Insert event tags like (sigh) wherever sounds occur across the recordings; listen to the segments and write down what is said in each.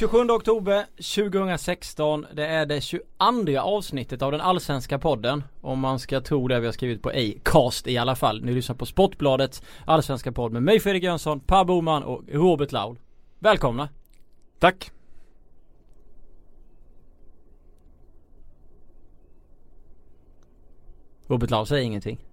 27 oktober 2016. Det är det 22 avsnittet av den allsvenska podden. Om man ska tro det vi har skrivit på Acast i alla fall. Ni lyssnar på Sportbladets allsvenska podd med mig Fredrik Jönsson, Per Boman och Robert Laul. Välkomna! Tack! Robert Laul säger ingenting.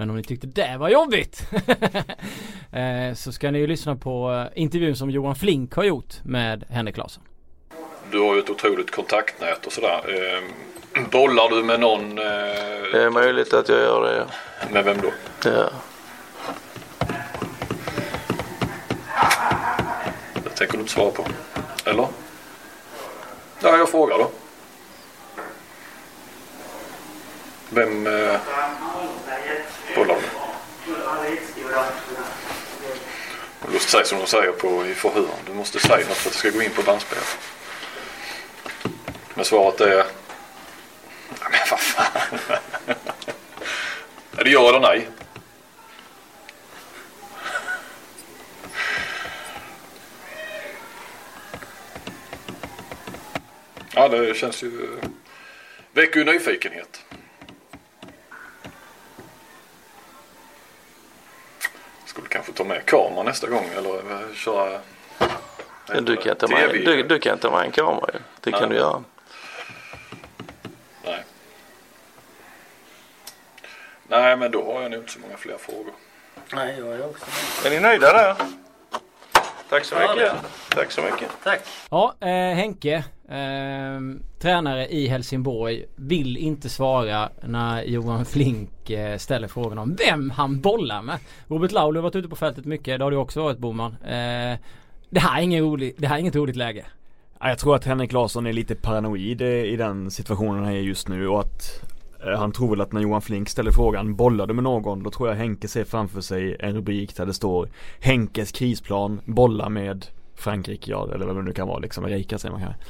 Men om ni tyckte det var jobbigt (laughs) eh, så ska ni ju lyssna på eh, intervjun som Johan Flink har gjort med Henrik Larsson. Du har ju ett otroligt kontaktnät och sådär. Eh, (clears throat) bollar du med någon? Det är möjligt att jag gör det. Med vem då? Ja. Det tänker du inte svara på? Eller? Ja, jag frågar då. Vem eh, bollarna. du med? Du måste säga som de säger på i förhören. Du måste säga något för att det ska gå in på bandspel. Men svaret är... Men vad fan. Är det ja eller nej? Ja, det känns ju... Väcker ju nyfikenhet. Skulle kanske ta med kamera nästa gång eller eh, köra... Du kan, ta med, du, du kan ta med en kamera. Det kan Nej. du göra. Nej. Nej, men då har jag nog inte så många fler frågor. Nej, jag är också Är ni nöjda där? Tack så mycket. Tack så mycket. Tack! Ja, eh, Henke, eh, tränare i Helsingborg, vill inte svara när Johan Flink eh, ställer frågan om vem han bollar med. Robert Laul har varit ute på fältet mycket, det har du också varit Boman. Eh, det här är ingen rolig, det här är inget roligt läge. Jag tror att Henrik Larsson är lite paranoid eh, i den situationen han är just nu och att eh, han tror väl att när Johan Flink ställer frågan bollar du med någon? Då tror jag Henke ser framför sig en rubrik där det står Henkes krisplan bollar med Frankrike, ja eller vad det nu kan vara liksom, Erika säger man kanske.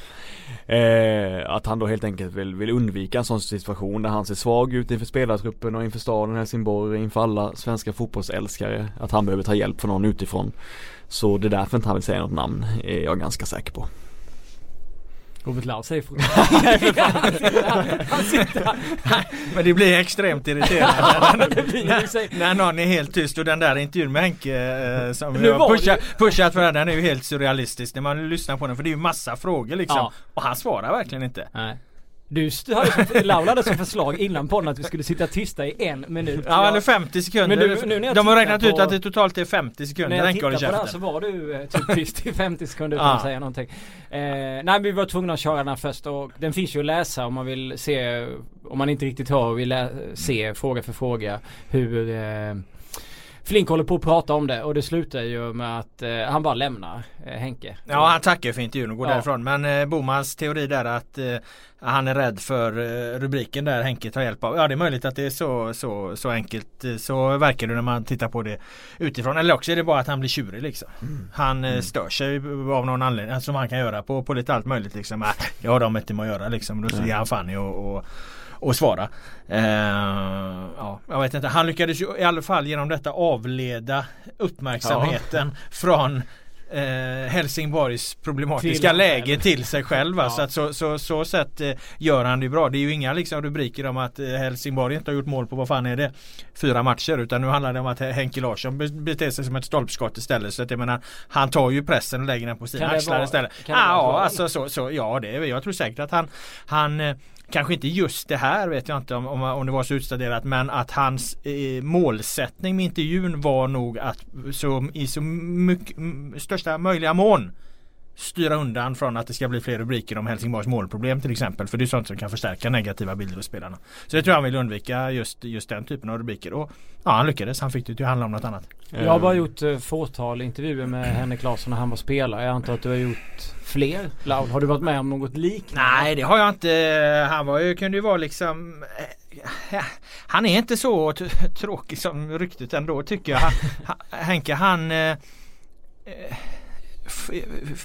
Eh, att han då helt enkelt vill, vill undvika en sån situation där han ser svag ut inför spelartruppen och inför staden Helsingborg, inför alla svenska fotbollsälskare. Att han behöver ta hjälp från någon utifrån. Så det är därför inte han vill säga något namn, är jag ganska säker på. Robert Laul säger fortfarande Han sitter. Men det blir extremt irriterande (laughs) när, när någon är helt tyst och den där intervjun med Henke eh, som Nu har det pushat, för den är ju helt surrealistisk när man lyssnar på den för det är ju massa frågor liksom. Ja. Och han svarar verkligen inte. Nej. Du hade som, Laul hade som förslag innan podden att vi skulle sitta tysta i en minut. Ja Jag- eller 50 sekunder. Men du, nu när jag De har räknat ut på- att det totalt är 50 När sekunder jag Henke tittade på det här så var du eh, typ (laughs) tyst i 50 sekunder utan att säga någonting. Eh, nej vi var tvungna att köra den här först och den finns ju att läsa om man vill se, om man inte riktigt hör och vill se fråga för fråga hur eh, Flink håller på att prata om det och det slutar ju med att eh, han bara lämnar eh, Henke. Ja han tackar för intervjun och går Ja. därifrån. Men eh, Bomans teori där att eh, han är rädd för eh, rubriken där Henke tar hjälp av. Ja det är möjligt att det är så, så, så enkelt. Eh, Så verkar det när man tittar på det utifrån. Eller också är det bara att han blir tjurig liksom. Han eh, stör sig av någon anledning. Som han kan göra på, på lite allt möjligt liksom. Äh, det har de inte med att göra liksom. Då ger han fan i och, och och svara. Eh, ja, jag vet inte. Han lyckades ju i alla fall genom detta avleda uppmärksamheten från eh, Helsingborgs problematiska Till- läge till sig själv. Ja. Så, att så, så, så sätt eh, gör han det bra. Det är ju inga liksom, rubriker om att eh, Helsingborg inte har gjort mål på vad fan är det? Fyra matcher. Utan nu handlar det om att Henke Larsson be- beter sig som ett stolpskott istället. Så att jag menar, han tar ju pressen och lägger den på sina axlar vara- istället. vara Ja, så? alltså så, så, ja det jag tror säkert att han, han eh, Kanske inte just det här vet jag inte om, om, om det var så utstuderat men att hans eh, målsättning med intervjun var nog att så, i så mycket, största möjliga mån styra undan från att det ska bli fler rubriker om Helsingborgs målproblem till exempel. För det är sånt som kan förstärka negativa bilder hos spelarna. Så det tror jag han vill undvika just, just den typen av rubriker. Och ja, han lyckades. Han fick det till att handla om något annat. Jag har bara gjort eh, fåtal intervjuer med Henrik Larsson när han var spelare. Jag antar att du har gjort fler? Laul, har du varit med om något liknande? Nej det har jag inte. Han var ju, kunde ju vara liksom eh, Han är inte så tråkig som ryktet ändå tycker jag. Han, (laughs) Henke han eh, eh,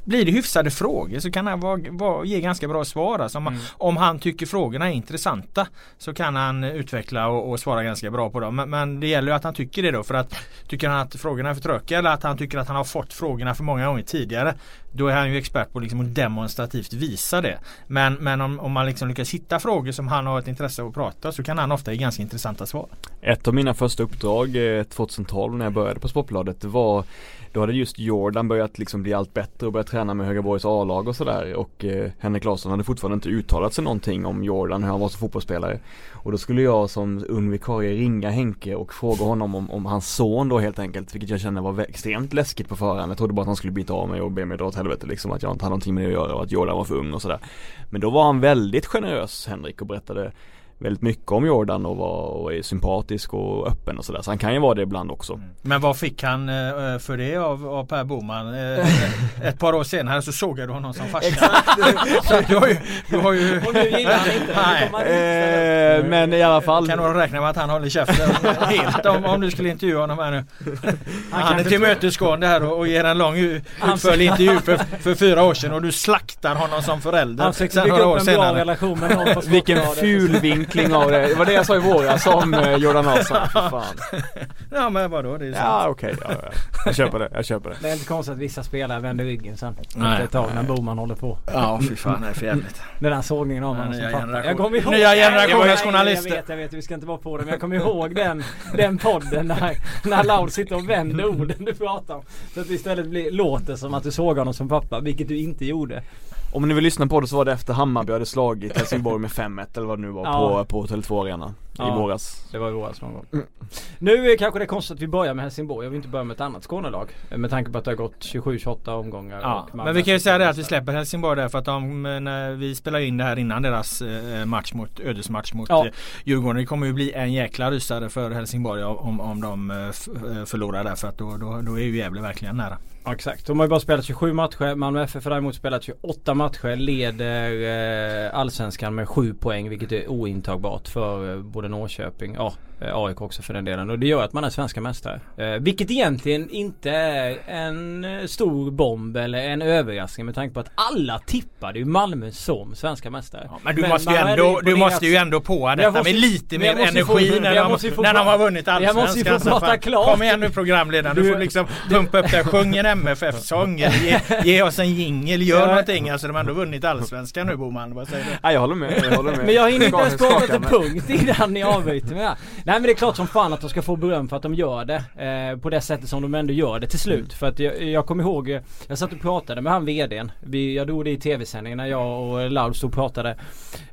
blir det hyfsade frågor så kan han vara, vara, ge ganska bra svar. Alltså om, Mm. om han tycker frågorna är intressanta så kan han utveckla och, och svara ganska bra på dem. Men, men det gäller ju att han tycker det då för att tycker han att frågorna är för tråkiga eller att han tycker att han har fått frågorna för många gånger tidigare då är han ju expert på liksom att demonstrativt visa det. Men, men om, om man liksom lyckas hitta frågor som han har ett intresse av att prata så kan han ofta ge ganska intressanta svar. Ett av mina första uppdrag eh, 2012 när jag började på Sportbladet det var Då hade just Jordan börjat liksom bli allt bättre och börjat träna med Högaborgs A-lag och sådär och eh, Henrik Larsson hade fortfarande inte uttalat sig någonting om Jordan, hur han var som fotbollsspelare Och då skulle jag som ung vikarie ringa Henke och fråga honom om, om hans son då helt enkelt Vilket jag kände var extremt läskigt på förhand Jag trodde bara att han skulle byta av mig och be mig dra åt helvete liksom Att jag inte hade någonting med det att göra och att Jordan var för ung och sådär. Men då var han väldigt generös Henrik och berättade väldigt mycket om Jordan och var och är sympatisk och öppen och sådär. Så han kan ju vara det ibland också. Men vad fick han eh, för det av, av Per Boman? Eh, Ett par år senare så sågade du honom som farsa. (laughs) så att du har ju... Du har ju Och nu gillar han inte det. Nej. Upp. Eh, men i alla fall. kan nog räkna med att han håller käften helt om, om du skulle intervjua honom här nu. Han, är tillmötesgående här och, och ger en lång utförlig intervju för, för fyra år sedan och du slaktar honom som förälder. Han försökte bygga upp en bra senare. relation med någon på Vilken ful vinkling av det. Det var det jag sa i våras om eh, Jordan Larsson. För fan. Ja men vadå? Det är så. Ja okej, ja, ja. jag köper det. Jag köper det. Det är inte konstigt att vissa spelare vänder ryggen sen. Nej. Efter ett tag när Boman håller på. Ja fy fan det är för jävligt. Den där sågningen av honom som pappa. Jag kommer ihåg nya generationens jag- journalister. Jag vet, jag vet, vi ska inte vara på det. Men jag kommer ihåg den, den podden när, när Laud sitter och vänder orden du pratar om. Så att det istället blir, låter som att du såg honom som pappa, vilket du inte gjorde. Om ni vill lyssna på det så var det efter Hammarby hade slagit Helsingborg med 5-1 eller vad det nu var Ja. på, på Tele2 Arena i Ja. våras. Det var i våras någon gång. Nu är kanske det konstigt att vi börjar med Helsingborg. Jag vill inte börja med ett annat Skånelag. Med tanke på att det har gått 27-28 omgångar. Ja, men vi kan ju säga det att vi släpper Helsingborg där för att de, eh, när vi spelar in det här innan deras eh, match mot ödesmatch mot Ja. Djurgården. Det kommer ju bli en jäkla rysare för Helsingborg om, om de eh, eh, förlorar där för att då, då, då är ju Gävle verkligen nära. Ja, exakt. De har ju bara spelat 27 matcher. Malmö FF har däremot spelat 28 matcher. Leder eh, allsvenskan med 7 poäng vilket är ointagbart för eh, Djurgården, Norrköping, ja AIK också för den delen. Och det gör att man är svenska mästare. Eh, vilket egentligen inte är en eh, stor bomb eller en överraskning med tanke på att alla tippade ju Malmö som svenska mästare. men du måste ju ändå, du måste ju ändå på detta måste- med lite men mer ju få- energi när, de, måste när de har vunnit jag måste ju få allsvenskan. Prata klart. Kom igen nu programledaren, du, Du- får liksom pumpa upp där. Sjung en MFF-sång. Ge, ge oss en jingel, gör Ja. någonting. Alltså de har ändå vunnit allsvenskan nu Boman. Vad säger du? Nej jag håller med, jag håller med. Men jag hinner inte ens prata till punkt innan ni avbryter mig. Nej men det är klart som fan att de ska få beröm för att de gör det. Eh, på det sättet som de ändå gör det till slut. För att jag, jag kommer ihåg, jag satt och pratade med han VDn. Vi, jag drog det i tv-sändningen när jag och Laul stod och pratade.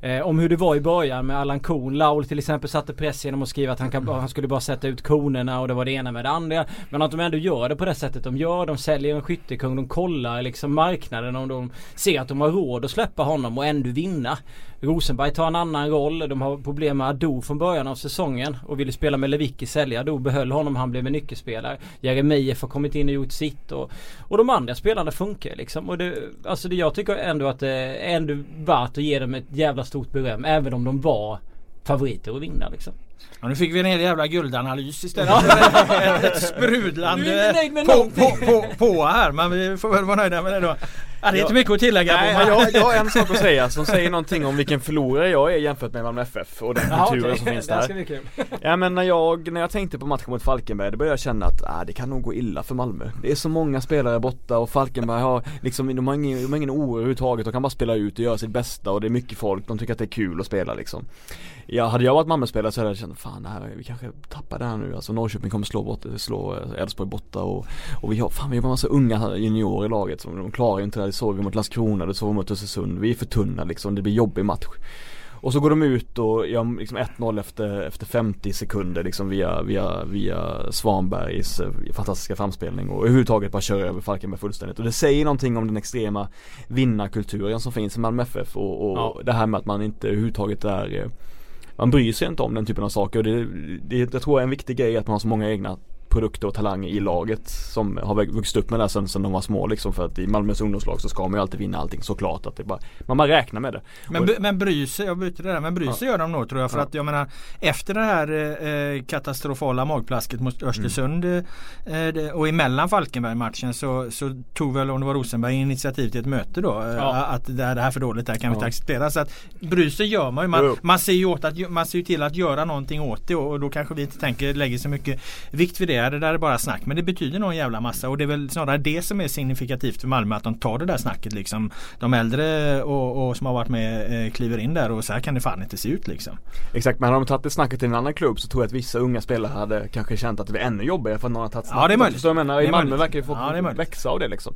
Eh, om hur det var i början med Allan Korn. Laul till exempel satte press genom att skriva att han, kan, han skulle bara sätta ut konerna och det var det ena med det andra. Men att de ändå gör det på det sättet de gör. De säljer en skyttekung. De kollar liksom marknaden om de ser att de har råd att släppa honom och ändå vinna. Rosenberg tar en annan roll. De har problem med Ado från början av säsongen och ville spela med Lewicki sälja. Ado behöll honom, han blev en nyckelspelare. Jeremejeff har kommit in och gjort sitt och, och de andra spelarna funkar liksom. Och det, alltså det, jag tycker ändå att det är ändå värt att ge dem ett jävla stort beröm även om de var favoriter att vinna liksom. Ja, nu fick vi en hel jävla guldanalys istället (laughs) ett, ett Du är sprudlande på, någonting. på, på, på här. Men vi får väl vara nöjda med det då. Ja, det är inte mycket att tillägga Nej, på. Men jag, jag, har en sak att säga som säger någonting om vilken förlorare jag är jämfört med Malmö FF och den kulturen okej. som finns där. Ja men när jag, när jag tänkte på matchen mot Falkenberg då började jag känna att ah, det kan nog gå illa för Malmö Det är så många spelare borta och Falkenberg har liksom, de har ingen, de har ingen oro överhuvudtaget De kan bara spela ut och göra sitt bästa och det är mycket folk, de tycker att det är kul att spela liksom Ja, hade jag varit Malmö-spelare så hade jag känt fan det här, vi kanske tappar det här nu. Alltså Norrköping kommer slå bort, slå eh, Elfsborg borta och, och vi har, fan vi har en massa unga juniorer i laget som de klarar ju inte det här, det såg vi mot Landskrona, det såg vi mot Östersund, vi är för tunna liksom, det blir jobbig match. Och så går de ut och gör liksom 1-0 efter, efter 50 sekunder liksom via, via, via Svanbergs eh, fantastiska framspelning och överhuvudtaget bara kör över Falkenberg fullständigt. Och det säger någonting om den extrema vinnarkulturen som finns i Malmö FF och, och Ja. det här med att man inte överhuvudtaget är eh, man bryr sig inte om den typen av saker. Och det, det, jag tror är en viktig grej att man har så många egna produkter och talanger i laget som har vuxit upp med det här sen, sen de var små liksom för att i Malmös ungdomslag så ska man ju alltid vinna allting såklart att det bara, man bara räknar med det. men, Och- men bry sig, jag byter det där, men bry sig gör de nog tror jag. För Ja. att jag menar efter det här eh, katastrofala magplasket mot Östersund eh, det, och emellan Falkenberg-matchen så, så tog väl om det var Rosenberg initiativ till ett möte då. Eh, Ja. Att det här, det här är för dåligt, det här kan vi Ja. inte acceptera. Så att bry sig gör man ju. Man, man, ser ju åt att, man ser ju till att göra någonting åt det och, och då kanske vi inte tänker, lägger så mycket vikt vid det. Säga det där är bara snack men det betyder nog en jävla massa och det är väl snarare det som är signifikativt för Malmö att de tar det där snacket liksom. De äldre och, och som har varit med eh, kliver in där och så här kan det fan inte se ut liksom. Exakt men hade de tagit det snacket till en annan klubb så tror jag att vissa unga spelare hade kanske känt att det var ännu jobbigare för att någon har tagit Ja, det är möjligt. Så jag menar i Malmö möjligt. verkar ju få Ja, det är möjligt. växa av det liksom.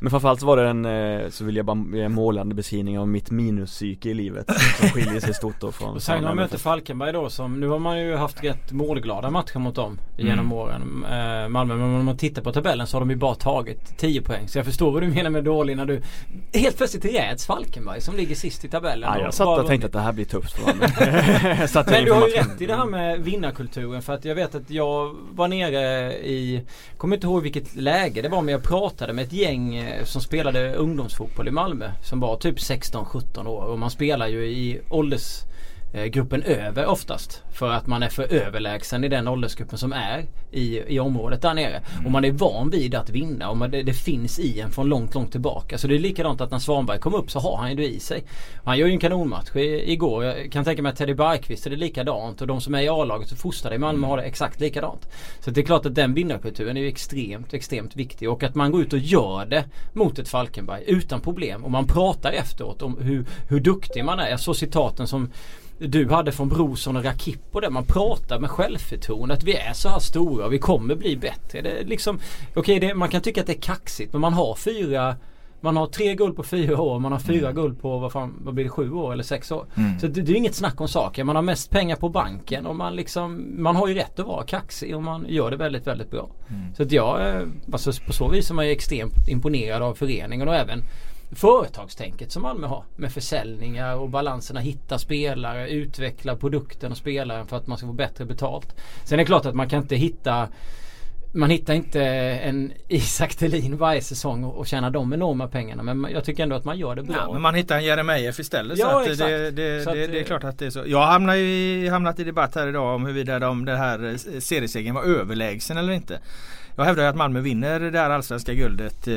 Men framförallt så var det en, eh, så vill jag bara ge en målande beskrivning av mitt minuspsyke i livet som (laughs) skiljer sig stort då från Och sen när man möter. Falkenberg då som, nu har man ju haft rätt målglada matcher mot dem genom Mm. åren. Eh, Malmö, men om man tittar på tabellen så har de ju bara tagit 10 poäng. Så jag förstår vad du menar med dålig när du helt plötsligt räds Falkenberg som ligger sist i tabellen. Ja, och jag satt bara och tänkte att det här blir tufft för Malmö. (laughs) (laughs) Men du har ju matchen. rätt i det här med vinnarkulturen för att jag vet att jag var nere i Kommer inte ihåg vilket läge det var men jag pratade med ett gäng eh, som spelade ungdomsfotboll i Malmö Som var typ 16-17 år och man spelar ju i ålders gruppen över oftast. För att man är för överlägsen i den åldersgruppen som är i, i området där nere. Och man är van vid att vinna och man, det, det finns i en från långt, långt tillbaka. Så det är likadant att när Svanberg kom upp så har han ju det i sig. Han gör ju en kanonmatch i, igår. Jag kan tänka mig att Teddy Bergqvist är det likadant och de som är i A-laget och fostrade i Malmö har det exakt likadant. Så det är klart att den vinnarkulturen är ju extremt, extremt viktig och att man går ut och gör det mot ett Falkenberg utan problem och man pratar efteråt om hur, hur duktig man är. Jag såg citaten som du hade från Brorsson och Rakippo där man pratar med självförtroende att vi är så här stora och vi kommer bli bättre. Det är liksom, okej det, man kan tycka att det är kaxigt men man har fyra man har tre guld på fyra år, man har fyra guld på vad, fan, vad blir det, sju år eller sex år. Mm. Så det, det är inget snack om saker. Man har mest pengar på banken och man liksom Man har ju rätt att vara kaxig och man gör det väldigt, väldigt bra. Så att jag, eh, alltså på så vis är man ju extremt imponerad av föreningen och även företagstänket som Malmö har. Med försäljningar och balanserna, hitta spelare, utveckla produkten och spelaren för att man ska få bättre betalt. Sen är det klart att man kan inte hitta man hittar inte en (laughs) Isak Thelin varje säsong och och tjänar de enorma pengarna men jag tycker ändå att man gör det bra. Ja, men man hittar en Jeremejeff istället. Ja, så det, det, Så det, det är det- klart att det är så. Jag hamnar ju i, hamnat i debatt här idag om huruvida de, det här eh, seriesegern var överlägsen eller inte. Jag hävdar ju att Malmö vinner det här allsvenska guldet eh,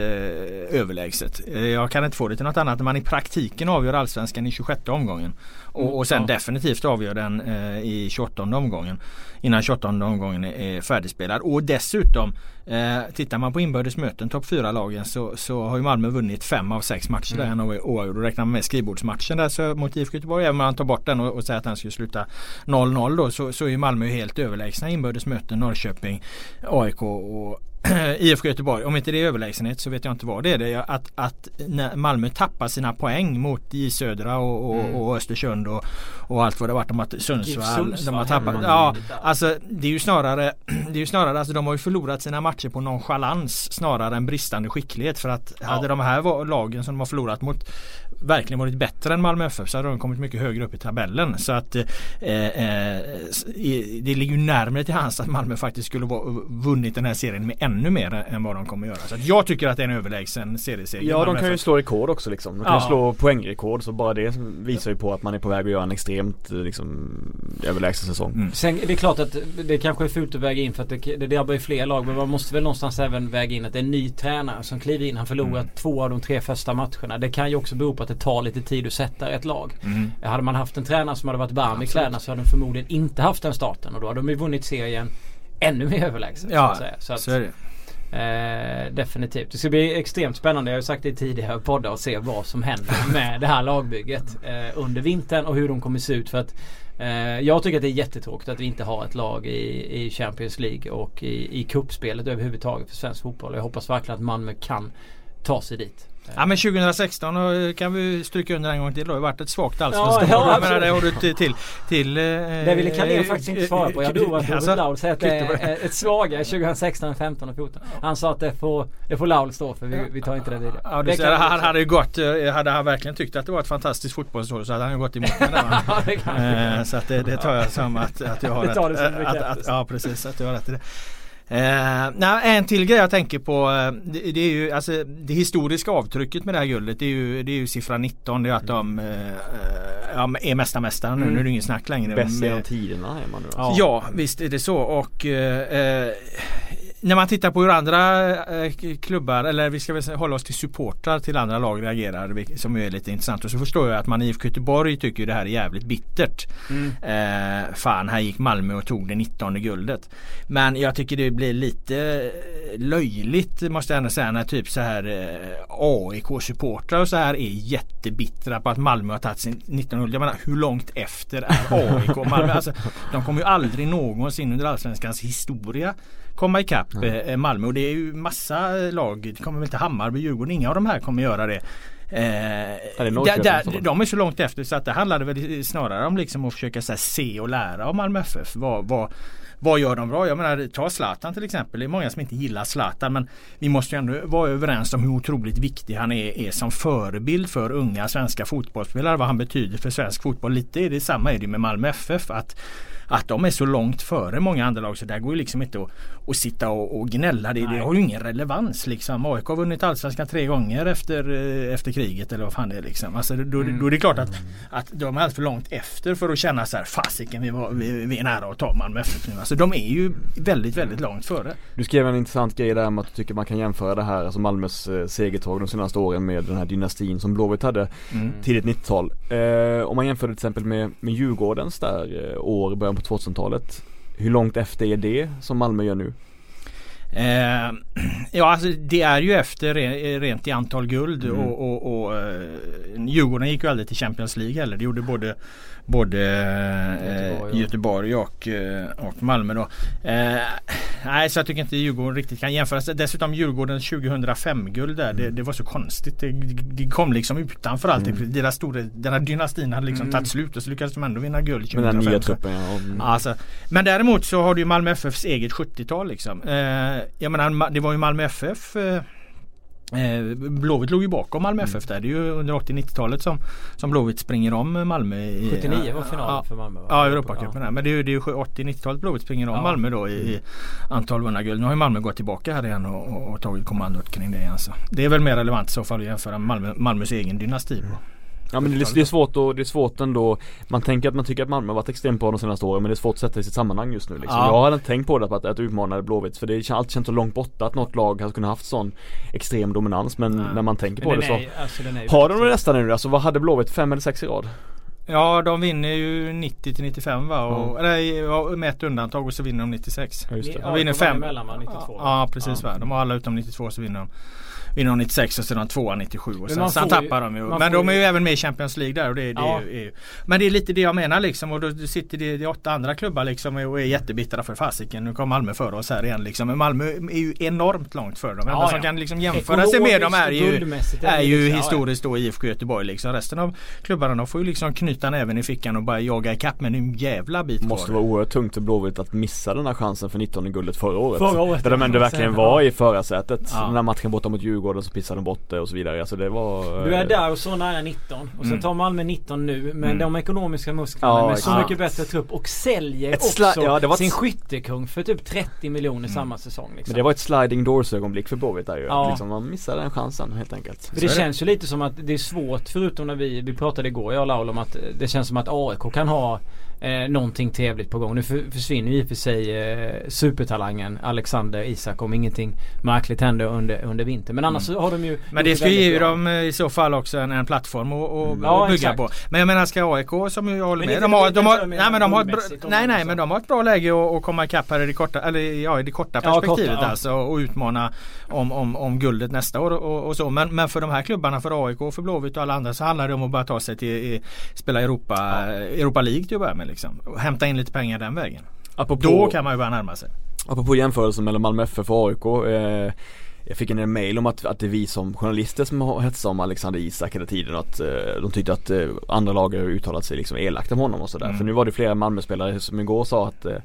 överlägset. Eh, jag kan inte få det till något annat än man i praktiken avgör allsvenskan i 26 omgången. Och, och sen Ja. definitivt avgör den eh, i 28 omgången. Innan 28 omgången är färdigspelad. Och dessutom eh, tittar man på inbördes möten, topp 4-lagen så, så har ju Malmö vunnit fem av sex matcher där Mm. en oavgjord. Och räknar man med skrivbordsmatchen där så mot IFK Göteborg, även om man tar bort den och, och säger att den skulle sluta 0-0 då så, så är Malmö helt överlägsna inbördes möten. Norrköping, AIK och (clears throat) IFK Göteborg. Om inte det är överlägsenhet så vet jag inte vad det är. Det är att, att Malmö tappar sina poäng mot J Södra och, och, Mm. och Östersund och, och allt vad det varit. De har Sundsvall. De har tappat. Ja, alltså det är ju snarare (clears throat) Det är ju snarare alltså de har ju förlorat sina matcher på nonchalans snarare än bristande skicklighet. För att hade de här lagen som de har förlorat mot verkligen varit bättre än Malmö FF så hade de kommit mycket högre upp i tabellen. Så att eh, eh, det ligger ju närmare till hands att Malmö faktiskt skulle ha vunnit den här serien med ännu mer än vad de kommer göra. Så att jag tycker att det är en överlägsen serieseger. Ja de kan ju FF. slå rekord också liksom. De kan Ja. ju slå poängrekord så bara det visar ju på att man är på väg att göra en extremt eh, liksom överlägsen säsong. Mm. Sen det är klart att det kanske är fult att väga in för att det, det drabbar ju fler lag men man måste väl någonstans även väga in att det är en ny tränare som kliver in. Han förlorat Mm. två av de tre första matcherna. Det kan ju också bero på att det tar lite tid att sätta ett lag. Mm. Hade man haft en tränare som hade varit varm i kläderna så hade de förmodligen inte haft den starten och då hade de ju vunnit serien ännu mer överlägset. så Ja, säga. Så att, så är det. Eh, definitivt. Det ska bli extremt spännande. Jag har ju sagt det i tidigare poddar och se vad som händer (laughs) med det här lagbygget eh, under vintern och hur de kommer se ut. För att eh, jag tycker att det är jättetråkigt att vi inte har ett lag i, i Champions League och i, i kuppspelet överhuvudtaget för svensk fotboll. Jag hoppas verkligen att Malmö kan ta sig dit. Ja men 2016 och kan vi stryka under en gång till. Det har ju varit ett svagt allsvenskt Ja, år. ja, menar, det har du till, till, till eh, Det ville Carlén faktiskt inte svara på. Jag tror att Robert Alltså, Laul säger att det är ett svagare 2016, 15 och 14. Han sa att det får, det får Laul stå för. Vi, vi tar inte det vidare. Ja, det ser, han hade ju gått, eh, hade han verkligen tyckt att det var ett fantastiskt fotbollsår så hade han ju gått emot mig? (laughs) Ja, Eh, Så att det, det tar jag som att, att jag har Det rätt. Eh, ja precis, att jag har rätt i det. Eh, nej, en till grej jag tänker på eh, det, det är ju alltså det historiska avtrycket med det här guldet det är ju, det är ju siffra 19. Det är att de eh, eh, ja, är mesta mästaren nu. Mm. Nu är det ingen snack längre. Bäst genom tiderna är man nu Ja. alltså. Ja visst är det så och eh, eh, när man tittar på hur andra eh, klubbar, eller vi ska väl hålla oss till supportrar till andra lag reagerar, som ju är lite intressant. Och så förstår jag att man i IFK Göteborg tycker det här är jävligt bittert. Eh, fan, här gick Malmö och tog det 19 guldet. Men jag tycker det blir lite eh, löjligt måste jag ändå säga när typ så här eh, AIK-supportrar och så här är jättebittra på att Malmö har tagit sin 19 guld. Jag menar hur långt efter är AIK Malmö? Alltså, de kommer ju aldrig någonsin under Allsvenskans historia komma ikapp eh, Malmö och det är ju massa lag. Det kommer väl inte Hammarby, Djurgården, inga av de här kommer göra det. Eh, är där, där, de är så långt efter så att det handlade väl snarare om liksom att försöka här, se och lära av Malmö FF. Vad, vad, vad gör de bra? Jag menar ta Zlatan till exempel. Det är många som inte gillar Zlatan men vi måste ju ändå vara överens om hur otroligt viktig han är, är som förebild för unga svenska fotbollsspelare. Vad han betyder för svensk fotboll. Lite är det samma är det med Malmö FF. Att, att de är så långt före många andra lag så där går ju liksom inte att, att sitta och, och gnälla. Det, det har ju ingen relevans liksom. AIK har vunnit allsvenskan tre gånger efter, eh, efter kriget eller vad fan det är liksom. Alltså, då, då är det klart att, att de är alldeles för långt efter för att känna så här fasiken vi, var, vi, vi är nära att ta Malmö FF nu. Alltså de är ju väldigt väldigt långt före. Du skrev en intressant grej där med att du tycker man kan jämföra det här, alltså Malmös eh, segertåg de senaste åren med den här dynastin som Blåvitt hade tidigt 90-tal. Eh, om man jämför det till exempel med, med Djurgårdens där eh, år början på 2000-talet. Hur långt efter är det som Malmö gör nu? Eh, (clears throat) ja alltså det är ju efter re- rent i antal guld Mm. och, och, och eh, Djurgården gick ju aldrig till Champions League heller. Det gjorde både, både eh, Göteborg, Göteborg, ja. och, eh, och Malmö då. Eh, nej så jag tycker inte Djurgården riktigt kan jämföras. Dessutom Djurgårdens 2005-guld där det, det var så konstigt. Det, det kom liksom utanför allting. Mm. Deras stora, den här dynastin hade liksom tagit slut och så lyckades de ändå vinna guld Med den 2005. nya truppen ja. Och- Alltså, men däremot så har du ju Malmö FFs eget 70-tal liksom. Eh, jag menar det var ju Malmö FF Eh, Blåvitt låg ju bakom Malmö FF där. Det är ju under 80-90-talet som, som Blåvitt springer om Malmö. I, 79 var finalen ja, för Malmö va? Ja, Europacupen där. Men det är ju, det är ju 80-90-talet Blåvitt springer om Ja. Malmö då i, i antal vunna guld. Nu har ju Malmö gått tillbaka här igen och, och, och tagit kommandot kring det igen. Så. Det är väl mer relevant i så fall att jämföra med Malmö, Malmös egen dynasti. På. Ja men det är, det är svårt och det är svårt ändå Man tänker att man tycker att Malmö har varit extremt bra de senaste åren men det är svårt att sätta i sitt sammanhang just nu liksom. Ja. Jag hade inte tänkt på det på att, att utmana Blåvitt för det är alltid känts så långt borta att något lag hade kunnat haft sån extrem dominans men Ja. när man tänker på Men det den så alltså, Har de det nästan nu alltså vad hade Blåvitt? Fem eller sex i rad? Ja, de vinner ju 90 till 95 va? Och, eller, ja, med ett undantag och så vinner de 96. Ja, just det. De vinner fem. emellan, va? 92. Ja precis va. De har alla utom 92 så vinner de. Vinner de 96 och är de tvåa 97 och Men sen, sen tappar de ju. Men de är ju ju- även med i Champions League där och det, det Ja. är, ju. Men det är lite det jag menar liksom och då sitter det, det åtta andra klubbar liksom och är jättebittra för fasiken. Nu kom Malmö före oss här igen liksom. Men Malmö är ju enormt långt före dem. Enda Ja, som ja. kan liksom jämföra sig med dem är ju är ju ja, ja. historiskt då IFK Göteborg liksom. Resten av klubbarna de får ju liksom knyta näven i fickan och bara jaga ikapp med en jävla bit Det måste kvar. vara oerhört tungt för Blåvitt att missa den här chansen för 19 guldet förra året. Förra året, Där de ändå ja. verkligen Sen- var i förarsätet. Ja. Den här matchen borta mot Djurgården så pissade de bort det och så vidare. Alltså det var Du är där och så nära 19 och sen Mm. tar Malmö 19 nu med Mm. de ekonomiska musklerna Ja, med så mycket bättre trupp och säljer också ja, det sin skyttekung för typ 30 miljoner samma säsong. Liksom. Men det var ett sliding doors ögonblick för Blåvitt där ju. Ja. Liksom, man missade den chansen helt enkelt. För det känns ju lite som att det är svårt förutom när vi, vi pratade igår jag och Laul om att eh, det känns som att AIK kan ha eh, någonting trevligt på gång. Nu för, försvinner ju i och för sig eh, supertalangen Alexander Isak om ingenting märkligt händer under, under vintern. Men annars så har de ju Mm. Men det väldigt ge bra. dem eh, i så fall också en, en plattform att att- Mm. Ja, bygga exakt. på. Men jag menar ska AIK som jag håller Men med. De har, de har, nej, men de har ett bra, nej nej men de har ett bra läge att, komma ikapp här i det korta, eller ja, i det korta Ja, korta, perspektivet ja. alltså och utmana om, om, om guldet nästa år och, och så. Men, men för de här klubbarna, för AIK, för Blåvitt och alla andra så handlar det om att bara ta sig till i, spela Europa, Europa League till att börja med liksom. Och hämta in lite pengar den vägen. Apropå, Då kan man ju börja närma sig. apropå jämförelsen mellan Malmö FF och AIK. Eh, jag fick en mail om att, att det är vi som journalister som har hetsat om Alexander Isak hela tiden och att eh, de tyckte att eh, andra lag har uttalat sig liksom elakt om honom och sådär. Mm. För nu var det flera Malmö-spelare som igår sa att, eh,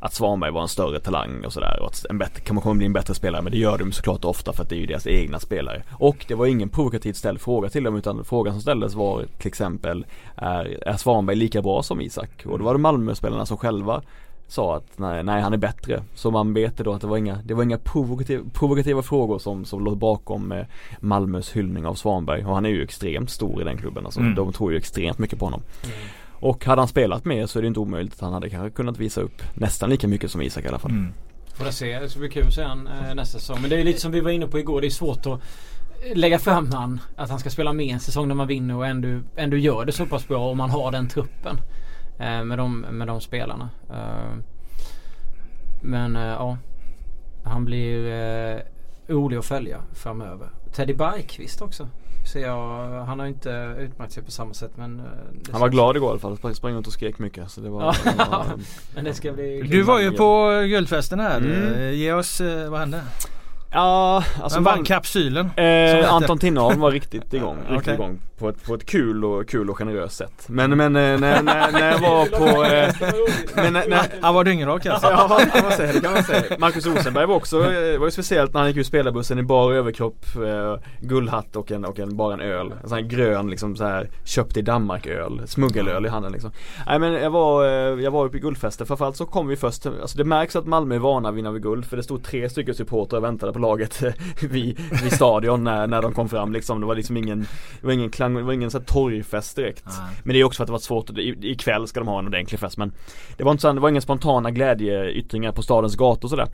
att Svanberg var en större talang och sådär och att en bättre, kan man kommer bli en bättre spelare men det gör de såklart ofta för att det är ju deras egna spelare. Och det var ingen provokativt ställd fråga till dem utan frågan som ställdes var till exempel är, är Svanberg lika bra som Isak? Och då var det Malmö-spelarna som själva sa att nej, nej han är bättre. Så man vet då att det var inga, det var inga provokativa, provokativa frågor som, som låg bakom eh, Malmös hyllning av Svanberg. Och han är ju extremt stor i den klubben. Alltså, Mm. De tror ju extremt mycket på honom. Och hade han spelat mer så är det inte omöjligt att han hade kanske kunnat visa upp nästan lika mycket som Isak i alla fall. Mm. Får se. Det ska bli kul att se han eh, nästa säsong. Men det är lite som vi var inne på igår. Det är svårt att lägga fram han. Att han ska spela med en säsong när man vinner och ändå, ändå gör det så pass bra om man har den truppen. Eh, med, de, med de spelarna. Eh, men eh, ja. Han blir eh, rolig att följa framöver. Teddy Bergqvist också. Så jag, han har inte utmärkt sig på samma sätt men Han var glad igår i alla fall. Sprang- Sprang runt och skrek mycket. Så det var, det var (laughs) Men det ska bli Du var ju på guldfesten här. Mm. Ge oss, vad hände? Ja, alltså vann man- kapsylen? Som Eh, Anton Tinnerholm var riktigt (laughs) igång, riktigt igång på ett, på ett kul och, kul och generöst sätt. Men, men eh, när, när, när jag (laughs) var på... Eh, men, när, när, Han var dyngrak alltså. Ja, kan man säga, det kan man säga. Marcus Rosenberg var också, eh, var ju speciellt när han gick ur spelarbussen i bar överkropp, eh, guldhatt och en, och en, bara en öl. En sån här grön liksom så här köpt i Danmark öl, smuggelöl i handen liksom. Nej men jag var, eh, jag var uppe i guldfesten, framförallt så kom vi först, alltså det märks att Malmö är vana att vinna vid guld för det stod tre stycken supportrar och väntade på laget (laughs) vid, vid stadion när, när de kom fram liksom. Det var liksom ingen, det var ingen klang, det var ingen så här torgfest direkt. Nej. Men det är också för att det var svårt, att- i- ikväll ska de ha en ordentlig fest men Det var inte så, det var inga spontana glädjeyttringar på stadens gator och sådär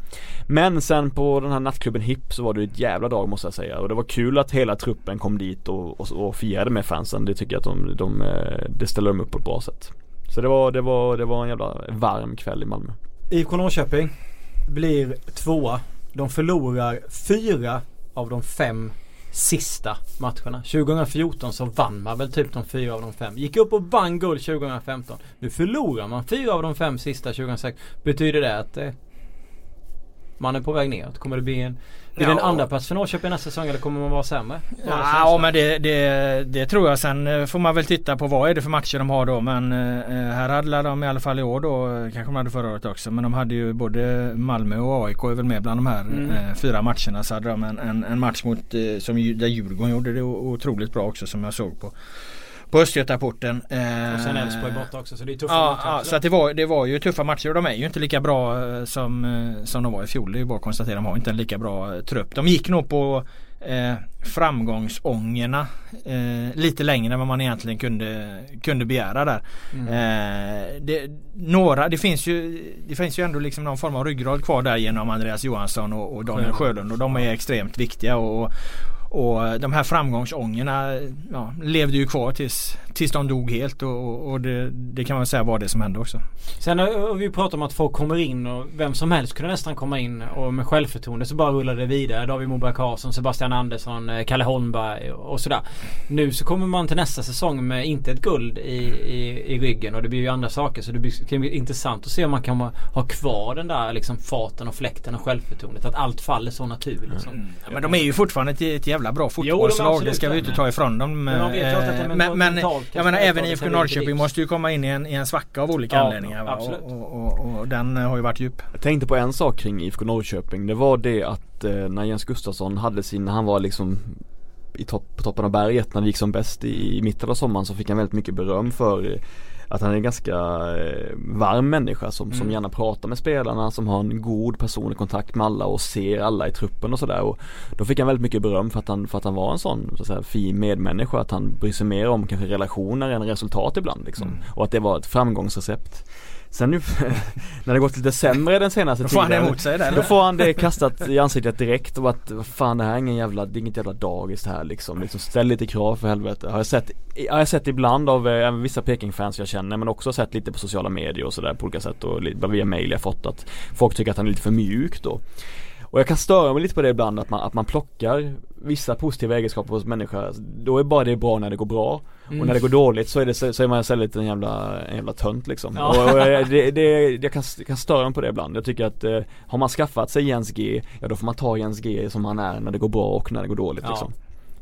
Men sen på den här nattklubben HIP så var det ett jävla dag måste jag säga och det var kul att hela truppen kom dit och, och, och firade med fansen Det tycker jag att de, de, eh, det ställer de upp på ett bra sätt Så det var, det var, det var en jävla varm kväll i Malmö IFK Norrköping blir tvåa. De förlorar fyra av de fem sista matcherna. 2014 så vann man väl typ de fyra av de fem. Gick upp och vann guld 2015. Nu förlorar man fyra av de fem sista 2006. Betyder det att eh, man är på väg neråt? Kommer det bli en, blir det en Ja. andra plats för Norrköping nästa säsong eller kommer man vara sämre? Ja, känslan? men det, det, det tror jag. Sen eh, får man väl titta på vad är det för matcher de har då. Men eh, här hade de i alla fall i år då, eh, kanske de hade förra året också. Men de hade ju både Malmö och AIK är väl med bland de här Mm. eh, fyra matcherna. Så hade de en, en, en match mot, eh, som, där Djurgården gjorde det otroligt bra också som jag såg på på Östgötaporten. Eh, Och sen Elfsborg borta också så det är tuffa Ja, matcher ja så att det, var, det var ju tuffa matcher och de är ju inte lika bra eh, som, eh, som de var i fjol. Det är ju bara att konstatera. De har inte en lika bra trupp. De gick nog på eh, framgångsångerna eh, lite längre än vad man egentligen kunde, kunde begära där. Mm. Eh, det, några, det finns ju Det finns ju ändå liksom någon form av ryggrad kvar där genom Andreas Johansson och, och Daniel Sjölund och de är extremt viktiga och, och de här framgångsångerna ja, levde ju kvar tills, tills de dog helt och, och, det, det kan man säga var det som hände också. Sen har vi pratat om att folk kommer in och vem som helst kunde nästan komma in och med självförtroende så bara rullade det vidare. David Moberg Karlsson, Sebastian Andersson, eh, Kalle Holmberg och sådär. Nu så kommer man till nästa säsong med inte ett guld i, i, i ryggen och det blir ju andra saker så det blir, intressant att se om man kan ha- kvar den där liksom farten och fläkten och självförtroendet. Att allt faller så naturligt. Liksom. Ja, men de är ju fortfarande ett, ett jävla bra fotbollslag. absolut det ska vi inte ta ifrån dem. Men Eh, men, men jag menar även IFK Norrköping måste ju komma in i en, i en svacka av olika Ja, anledningar. Och, och, och, och den har ju varit djup. Jag tänkte på en sak kring IFK Norrköping. Det var det att eh, när Jens Gustafsson hade sin, han var liksom i topp, på toppen av berget när det gick som bäst i, i mitten av sommaren så fick han väldigt mycket beröm för eh, att han är en ganska eh, varm människa som, som Mm. gärna pratar med spelarna, som har en god personlig kontakt med alla och ser alla i truppen och sådär. Och Då fick han väldigt mycket beröm för att han, för att han var en sån så att säga, fin medmänniska, att han bryr sig mer om kanske relationer än resultat ibland liksom. Mm. Och att det var ett framgångsrecept. Sen nu (laughs) när det gått lite sämre den senaste Då får han tiden emot sig där. då får han det kastat i ansiktet direkt och att fan det här är ingen jävla, det är inget jävla dagis det här liksom. liksom Ställ lite krav för helvete. Har jag sett, har jag sett ibland av eh, vissa Peking-fans jag känner men också sett lite på sociala medier och sådär på olika sätt och via mail jag fått att folk tycker att han är lite för mjuk då. Och jag kan störa mig lite på det ibland att man, att man plockar vissa positiva egenskaper hos människor. Då är bara det bra när det går bra. Mm. Och när det går dåligt så är, det, så är man istället en jävla, en jävla tönt liksom. Ja. Och, och jag- (laughs) det, det, jag, kan, jag kan störa mig på det ibland. Jag tycker att eh, har man skaffat sig Jens G, ja då får man ta Jens G som han är när det går bra och när det går dåligt Ja. liksom.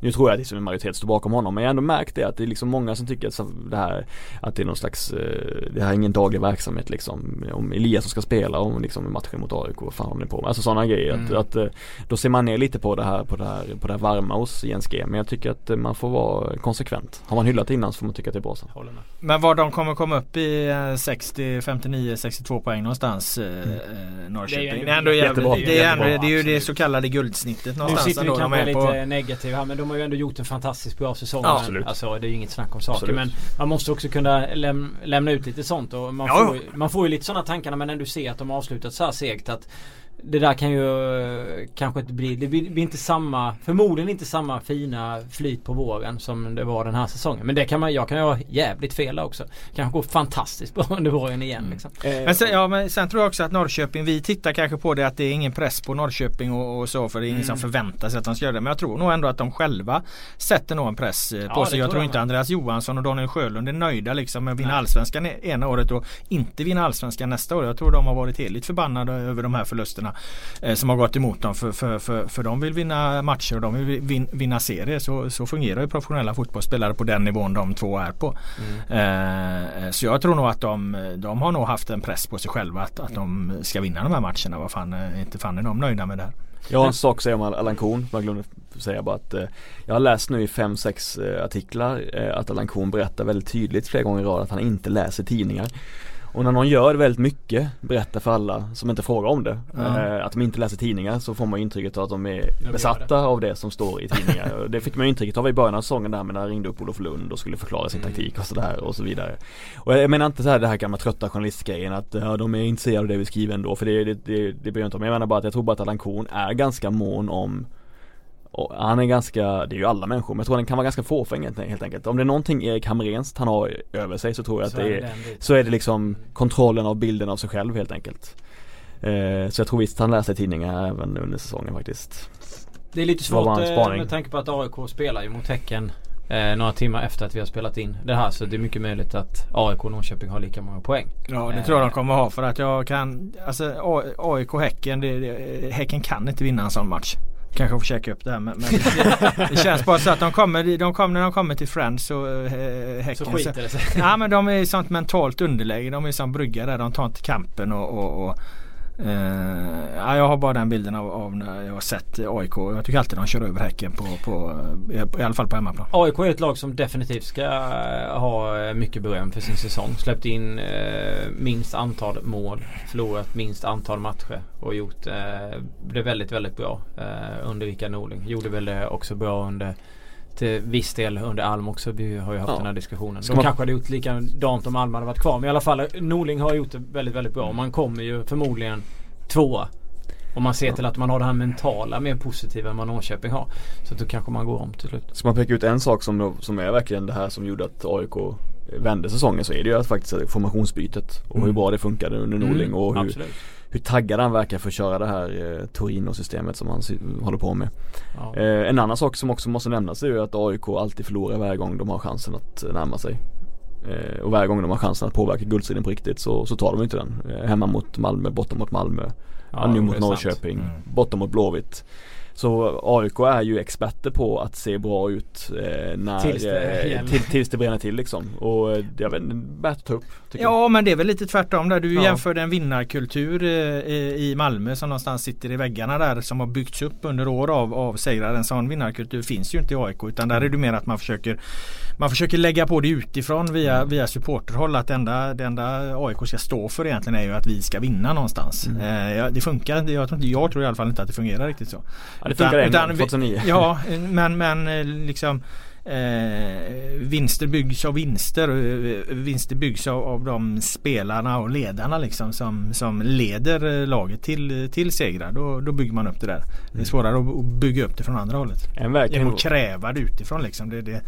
Nu tror jag att liksom en majoritet står bakom honom men jag har ändå märkt det att det är liksom många som tycker att det här Att det är någon slags, eh, det här är ingen daglig verksamhet liksom. Om Elias som ska spela om liksom matchen mot AIK, vad fan håller ni på med? Alltså sådana grejer. Att, Mm. att eh, Då ser man ner lite på det här, på det här, på det här varma hos Jens G. Men jag tycker att eh, man får vara konsekvent. Har man hyllat det innan så får man tycka att det är bra sen. Men var de kommer komma upp i eh, 60, 59, 62 poäng någonstans eh, Norrköping. Det är ändå jävligt, det är, ändå, Jättebra, det är ju det så kallade guldsnittet Nu någonstans sitter vi kanske lite på, negativa här men de har ju ändå gjort en fantastiskt bra säsong. Ja, absolut. Alltså det är ju inget snack om saker. Absolut. Men man måste också kunna läm lämna ut lite sånt. Och man, Ja, får, ju- man får ju lite sådana tankar när man ändå ser att de har avslutat så här segt. Att det där kan ju eh, kanske inte bli, det blir, inte samma, förmodligen inte samma fina flyt på våren som det var den här säsongen. Men det kan man, jag kan ju ha jävligt fel också. Kanske gå fantastiskt bra (laughs) under våren igen liksom. Men sen, ja, men sen tror jag också att Norrköping, vi tittar kanske på det att det är ingen press på Norrköping och, och så för det är ingen som förväntar sig att de ska göra det. Men jag tror nog ändå att de själva sätter nog en press eh, på Ja, sig. Jag tror tror jag inte med. Andreas Johansson och Daniel Sjölund är nöjda liksom med att vinna Nej. allsvenskan ena året och inte vinna allsvenskan nästa år. Jag tror de har varit heligt förbannade över de här förlusterna eh, som har gått emot dem. För, för, för, för de vill vinna matcher och de vill vin, vinna serier. Så, så fungerar ju professionella fotbollsspelare på den nivån de två är på. Eh, så jag tror nog att de, de har nog haft en press på sig själva att, att de ska vinna de här matcherna. Vad fan, eh, inte fan är de nöjda med det här. Jag har en sak att säga om Allan Korn, jag glömde säga bara att eh, Jag har läst nu i fem sex eh, artiklar eh, att Allan Korn berättar väldigt tydligt flera gånger i rad att han inte läser tidningar Och när någon gör väldigt mycket, berättar för alla som inte frågar om det eh, Att de inte läser tidningar så får man intrycket av att de är besatta av det som står i tidningar. Det fick man intrycket av i början av säsongen där med när han ringde upp Olof Lund och skulle förklara sin taktik och sådär och så vidare. Och jag menar inte så här det här gamla trötta journalistgrejen att ja, de är intresserade av det vi skriver ändå för det, det, det, det bryr jag inte om. Jag menar bara att jag tror bara att Allan Korn är ganska mån om och han är ganska, det är ju alla människor, men jag tror han kan vara ganska fåfäng helt- helt enkelt. Om det är någonting Erik Hamrens han har över sig så tror jag att Så det är är, det biten. så är det liksom kontrollen av bilden av sig själv helt enkelt. Eh, så jag tror visst han läser tidningar även under säsongen faktiskt. Det är lite svårt eh, med tanke på att AIK spelar ju mot Häcken eh, några timmar efter att vi har spelat in det här. Så det är mycket möjligt att AIK och Norrköping har lika många poäng. Ja det tror jag de kommer ha för att jag kan Alltså A- AIK Häcken det, det, Häcken kan inte vinna en sån match. Kanske får käka upp det här men, men det, det känns bara så att de kommer, de kommer när de kommer till Friends och eh, Häcken Så skiter det sig. Ja men de är i sånt mentalt underläge. De är som brygga där. De tar inte kampen och, och, och Eh, ja, jag har bara den bilden av, av när jag har sett AIK. Jag tycker alltid de kör över Häcken på, på, eh, i alla fall på hemmaplan. AIK är ett lag som definitivt ska eh, ha mycket beröm för sin säsong. Släppt in eh, minst antal mål, förlorat minst antal matcher och gjort eh, det väldigt, väldigt bra eh, under Rickard Norling. Gjorde väl det också bra under till viss del under Alm också. Vi har ju haft Ja. den här diskussionen. Ska De man- kanske hade gjort likadant om Alm hade varit kvar. Men i alla fall Norling har gjort det väldigt, väldigt bra. Man kommer ju förmodligen tvåa. Om man ser till att man har det här mentala mer positiva än vad Norrköping har. Så då kanske man går om till slut. Ska man peka ut en sak som, som är verkligen det här som gjorde att AIK vände säsongen så är det ju att faktiskt formationsbytet och hur Mm. bra det funkade under Norling och hur, Absolut. Hur taggad han verkar för att köra det här eh, Torino-systemet som han håller på med. Ja. Eh, en annan sak som också måste nämnas är ju att AIK alltid förlorar varje gång de har chansen att eh, närma sig. Eh, och varje gång de har chansen att påverka guldstriden på riktigt så, så tar de inte den. Eh, hemma mot Malmö, borta mot Malmö, ja, nu mot. Norrköping, Mm. borta mot Blåvitt. Så AIK är ju experter på att se bra ut eh, när, Tills det eh, till, tills det bränner till liksom. Och jag vet inte, värt upp. tycker jag. Ja men det är väl lite tvärtom där. Du Ja. jämförde en vinnarkultur eh, i i Malmö som någonstans sitter i väggarna där som har byggts upp under år av, av segrar. En sån vinnarkultur finns ju inte i AIK utan där är det mer att man försöker man försöker lägga på det utifrån via, via supporterhåll att det enda, det enda AIK ska stå för egentligen är ju att vi ska vinna någonstans. Eh, ja, det funkar inte. Jag tror, inte, jag tror i alla fall inte att det fungerar riktigt så. Ja, det funkar Utan- vi- 2009. Ja (laughs) men, men eh, liksom Eh, vinster byggs av vinster. eh, Vinster byggs av, av de spelarna och ledarna liksom som, som leder eh, laget till, till segrar. Då, då bygger man upp det där. Det är svårare att, bygga upp det från andra hållet. En kan Genom att kräva det utifrån liksom. Det, det,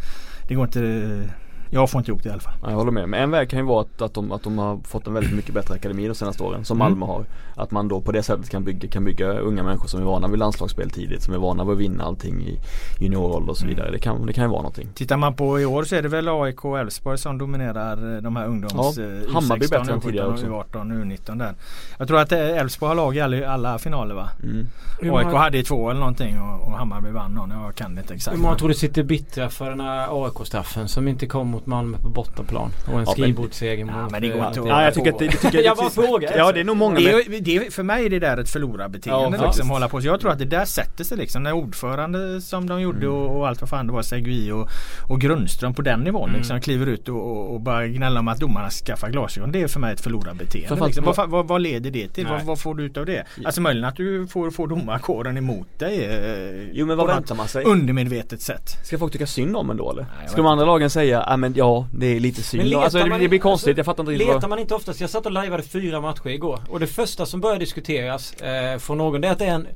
det går inte Jag får inte ihop det i alla fall. Ja, jag håller med. Men en väg kan ju vara att, att, de, att de har fått en väldigt mycket bättre akademi de senaste åren. Som Mm. Malmö har. Att man då på det sättet kan bygga, kan bygga unga människor som är vana vid landslagsspel tidigt. Som är vana vid att vinna allting i juniorålder och så vidare. Det kan, det kan ju vara någonting. Tittar man på i år så är det väl AIK och Elfsborg som dominerar eh, de här ungdoms Ja, eh, Hammarby U16, bättre än tidigare U17, också. U18, U19 där. Jag tror att eh, Elfsborg har lag i alla, alla finaler va? Mm. AIK många- hade i två eller någonting och, och Hammarby vann någon. Jag kan inte exakt. Hur många tror du sitter bittra för den här AIK-straffen som inte kom mot Malmö på bortaplan? Och en Ja, skrivbordsseger mot... Ja, men det går eh, inte att- Ja, jag tycker att det, (laughs) det tycker Jag bara frågar. Ja det är nog många det är, det är, för mig är det där ett förlorarbeteende Ja, liksom, hålla på. Så jag tror att det där sätter sig liksom. När ordförande som de gjorde Mm. och, och allt vad fan det var, Segui och, och Grundström på den nivån Mm. liksom, kliver ut och, och, bara gnäller om att domarna skaffar glasögon. Det är för mig ett förlorarbeteende. Framförallt- Liksom. Vad, vad, vad leder det till? Vad, vad får du ut av det? Alltså möjligen att du får, får domarkåren emot dig. Eh, Jo men vad väntar man sig? Undermedvetet sätt. Ska folk tycka synd om en då eller? Nej, Ska de andra lagen säga, ja men men ja, det är lite synd. Men letar Alltså det, man det blir konstigt, alltså, jag fattar inte riktigt vad... Letar man inte oftast, jag satt och lajvade fyra matcher igår och det första som börjar diskuteras eh, från någon det är att det är en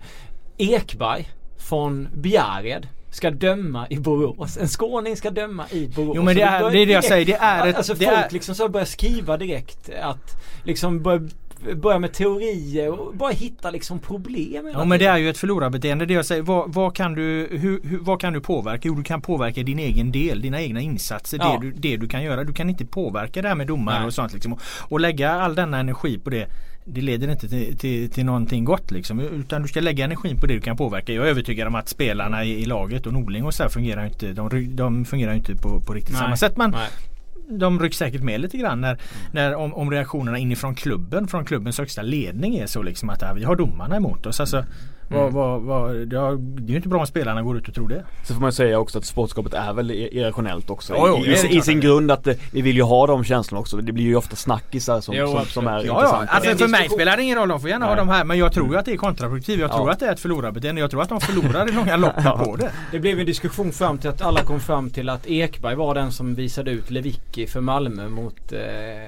Ekberg från Bjärred ska döma i Borås. En skåning ska döma i Borås. Jo, men det är- börjar det är det jag säger, det är ett- Alltså det folk är- liksom så börjar skriva direkt att liksom börja, börja med teorier och bara hitta liksom problem Ja men det är ju ett förlorarbeteende. Det jag säger, vad, vad, kan du, hur, hur, vad kan du påverka? Jo du kan påverka din egen del, dina egna insatser. Ja. Det, du, det du kan göra. Du kan inte påverka det här med domare Nej. och sånt. Liksom. Och, lägga all denna energi på det. Det leder inte till, till, till någonting gott liksom. Utan du ska lägga energin på det du kan påverka. Jag är övertygad om att spelarna i, i laget och Norling och så här fungerar inte. De, de fungerar inte på, på riktigt Nej. samma sätt. Men Nej de rycks säkert med lite grann när, när om, om reaktionerna inifrån klubben, från klubbens högsta ledning är så liksom att ja, vi har domarna emot oss. Alltså, vad, vad, vad, det, är ju inte bra om spelarna går ut och tror det. Så får man säga också att sportskapet är väl irrationellt också Jo, jo, i, i, sin grund att eh, vi vill ju ha de känslorna också. Det blir ju ofta snackisar som, Jo, som, som är Ja, ja. intressanta. Alltså En för mig spelar det ingen roll. De får gärna ha Nej. de här. Men jag tror ju att det är kontraproduktivt. Jag tror Ja. att det är ett förlorarbeteende. Jag tror att de förlorar i långa loppet på det. Det blev en diskussion fram till att alla kom fram till att Ekberg var den som visade ut Lewicki för Malmö mot eh,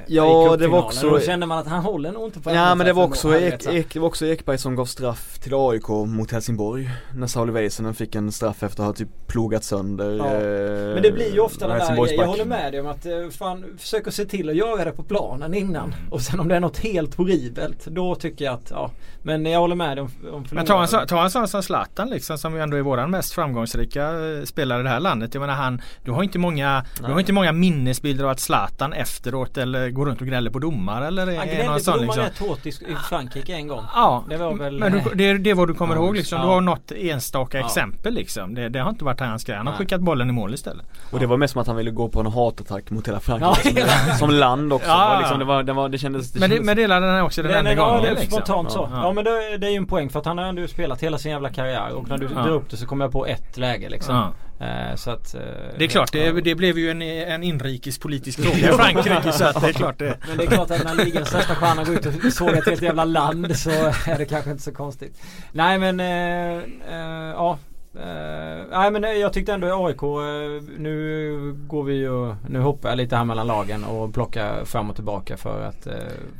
Ja, i det var också- då kände man att han håller nog inte på Ja men det var också, Ek, Ek, Ek, det var också Ekberg som gav straff till AIK mot Helsingborg När Sauli Väisänen fick en straff efter att ha typ plogat sönder Ja. eh, Men det blir ju ofta den där grejen. Jag håller med dig om att eh, fan, försök att se till att göra det på planen innan. Och sen om det är något helt horribelt då tycker jag att ja. Men jag håller med dig om, om Men ta en, sån- ta en sån som Zlatan liksom som ju ändå är våran mest framgångsrika eh, spelare i det här landet. Jag menar han, du har inte många, du har inte många minnesbilder av att Zlatan efteråt eller går runt och gnäller på domare eller Han är någon gnällde på sån domaren liksom. rätt hårt i, i Frankrike en gång. Ja, Det var väl- men du, det, det vad du kommer ihåg liksom. Du har något enstaka Ja. exempel liksom. Det, det har inte varit hans grej. Han har Nej. skickat bollen i mål istället. Och det var mest som att han ville gå på en hatattack mot hela Ja, Frankrike som, som land också. Ja, Det var liksom, det, var, det, var, det kändes det Men, det, kändes, men den här också den enda ja, gången det är liksom. spontant så. Ja. Ja, men det, det är ju en poäng för att han har ändå spelat hela sin jävla karriär och när du Ja. drar upp det så kommer jag på ett läge liksom. Eh, så att, eh, Det är klart, det, det blev ju en, en inrikespolitisk fråga (laughs) i Frankrike så att det är klart det. Men det är klart att när ligans största stjärna går ut och sågar ett helt jävla land så är det kanske inte så konstigt. Nej men eh, eh, ja. Eh, nej men eh, jag tyckte ändå AIK eh, Nu går vi ju Nu hoppar jag lite här mellan lagen och plockar fram och tillbaka för att eh,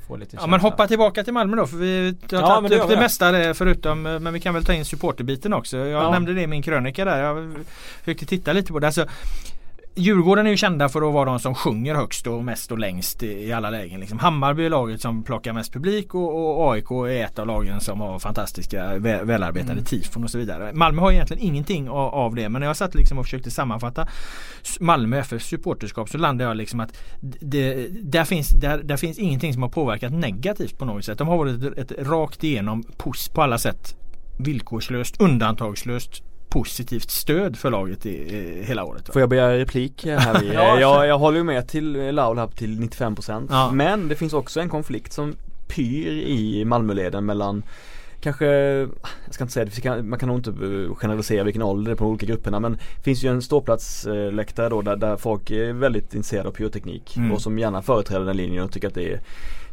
få lite Ja känsla. men hoppa tillbaka till Malmö då för vi har Ja, tagit upp det mesta där förutom Men vi kan väl ta in supporterbiten också. Jag Ja. nämnde det i min krönika där. Jag försökte titta lite på det. Alltså, Djurgården är ju kända för att vara de som sjunger högst och mest och längst i, alla lägen. Liksom. Hammarby är laget som plockar mest publik och, och AIK är ett av lagen som har fantastiska vä, välarbetade Mm. tifon och så vidare. Malmö har egentligen ingenting av, av det men när jag satt liksom och försökte sammanfatta Malmö FFs supporterskap så landade jag liksom att det, där, finns, där, där finns ingenting som har påverkat negativt på något sätt. De har varit ett, ett rakt igenom puss på alla sätt villkorslöst, undantagslöst positivt stöd för laget i, i hela året. Va? Får jag begära replik här? (laughs) Ja, jag, jag, håller ju med till Laul här till 95% Ja. Men det finns också en konflikt som pyr i Malmöleden mellan Kanske, jag ska inte säga det, man kan nog inte eh, generalisera vilken ålder det är på de olika grupperna men Det finns ju en ståplatsläktare då där, där folk är väldigt intresserade av pyroteknik Mm. och som gärna företräder den linjen och tycker att det är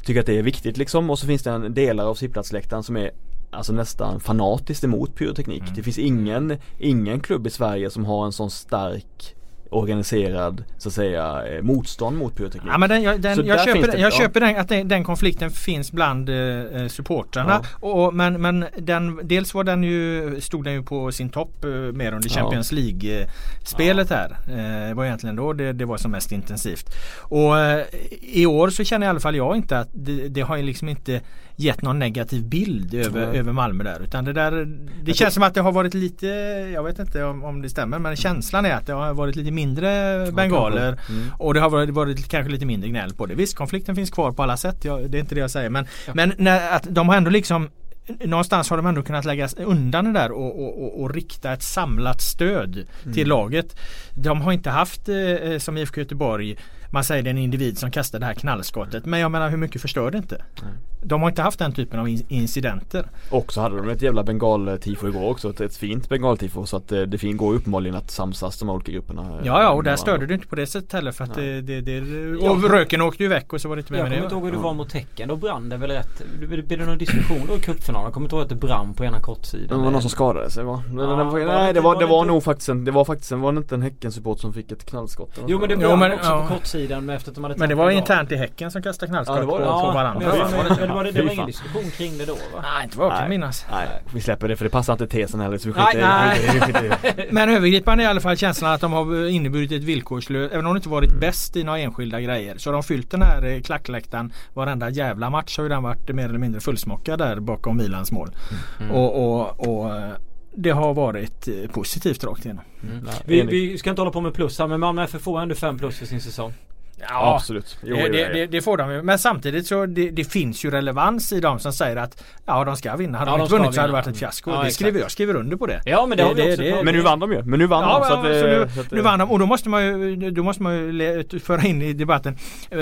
Tycker att det är viktigt liksom och så finns det en delar av sittplatsläktaren som är Alltså nästan fanatiskt emot pyroteknik. Mm. Det finns ingen, ingen klubb i Sverige som har en sån stark organiserad så att säga eh, motstånd mot pyroteknik. Ja, men den, jag, den, jag, köper, den, jag ja. köper den, att den, den konflikten finns bland eh, supportrarna. Och, men men den, dels var den ju, stod den ju på sin topp eh, mer under Ja. Champions League-spelet här. Eh, det var egentligen då det, det var som mest intensivt. Och eh, i år så känner i alla fall jag inte att det, det har ju liksom inte gett någon negativ bild över, Nej. över Malmö där. Utan det där Det känns som att det har varit lite Jag vet inte om, om det stämmer men känslan är att det har varit lite mindre bengaler Mm. och det har varit, varit kanske lite mindre gnäll på det. Visst konflikten finns kvar på alla sätt. Jag, det är inte det jag säger. Men, men när, att de har ändå liksom Någonstans har de ändå kunnat lägga undan det där och, och, och, och rikta ett samlat stöd till laget. De har inte haft eh, som IFK Göteborg man säger det är en individ som kastar det här knallskottet. Men jag menar hur mycket förstör det inte? De har inte haft den typen av in- incidenter. Och så hade de ett jävla bengaltifo igår också. Ett, ett fint bengaltifo. Så att eh, det fin- går uppenbarligen att samsas de olika grupperna. Ja ja och där störde du inte på det sättet heller för att det, det, det, Ja. Och röken åkte ju väck och så var det inte mer Jag med kommer det. inte ihåg hur det var mot Tecken. Då brann det väl rätt. Blev det någon diskussion då i cupfinalen? Jag kommer inte ihåg att det brann på ena kortsidan. Det var någon som skadade sig va? Ja, den var, det nej det var, det det var inte- nog faktiskt en, det var faktiskt en, var det inte en Häcken-support som fick ett knallskott? Jo men det brann men- också ja. på kortsidan med efter att de hade Men det var internt i Häcken som kastade knallskott Ja, det var på, det. på Ja, varandra. men, Fy fan. men, men det var, det, det var ingen diskussion kring det då va? Nej inte vad jag kan Nej. minnas. Nej, vi släpper det för det passar inte tesen heller så vi Nej, skiter i nej. vi skiter det. (laughs) Men övergripande i alla fall känslan att de har inneburit ett villkorslöst, även om de inte varit bäst i några enskilda grejer. Så har de fyllt den här eh, klackläktaren varenda jävla match har ju den varit mer eller mindre fullsmockad där bakom Milans mål. Och, och, och eh, det har varit eh, positivt rakt igenom. Vi, Enig. vi ska inte hålla på med plus här men Malmö FF får ändå 5 plus för sin säsong. Ja, absolut. Jo, det, det, det, det får de ju. Men samtidigt så det, det finns ju relevans i de som säger att ja de ska vinna. Hade Ja, de inte vunnit så hade det varit ett fiasko. Ja, det skriver jag skriver under på det. Ja men det, har vi Det- också Men nu vann de ju. Men nu vann Ja, de. Så att, så nu, så att, nu vann de och då måste man ju, då måste man ju föra in i debatten. eh,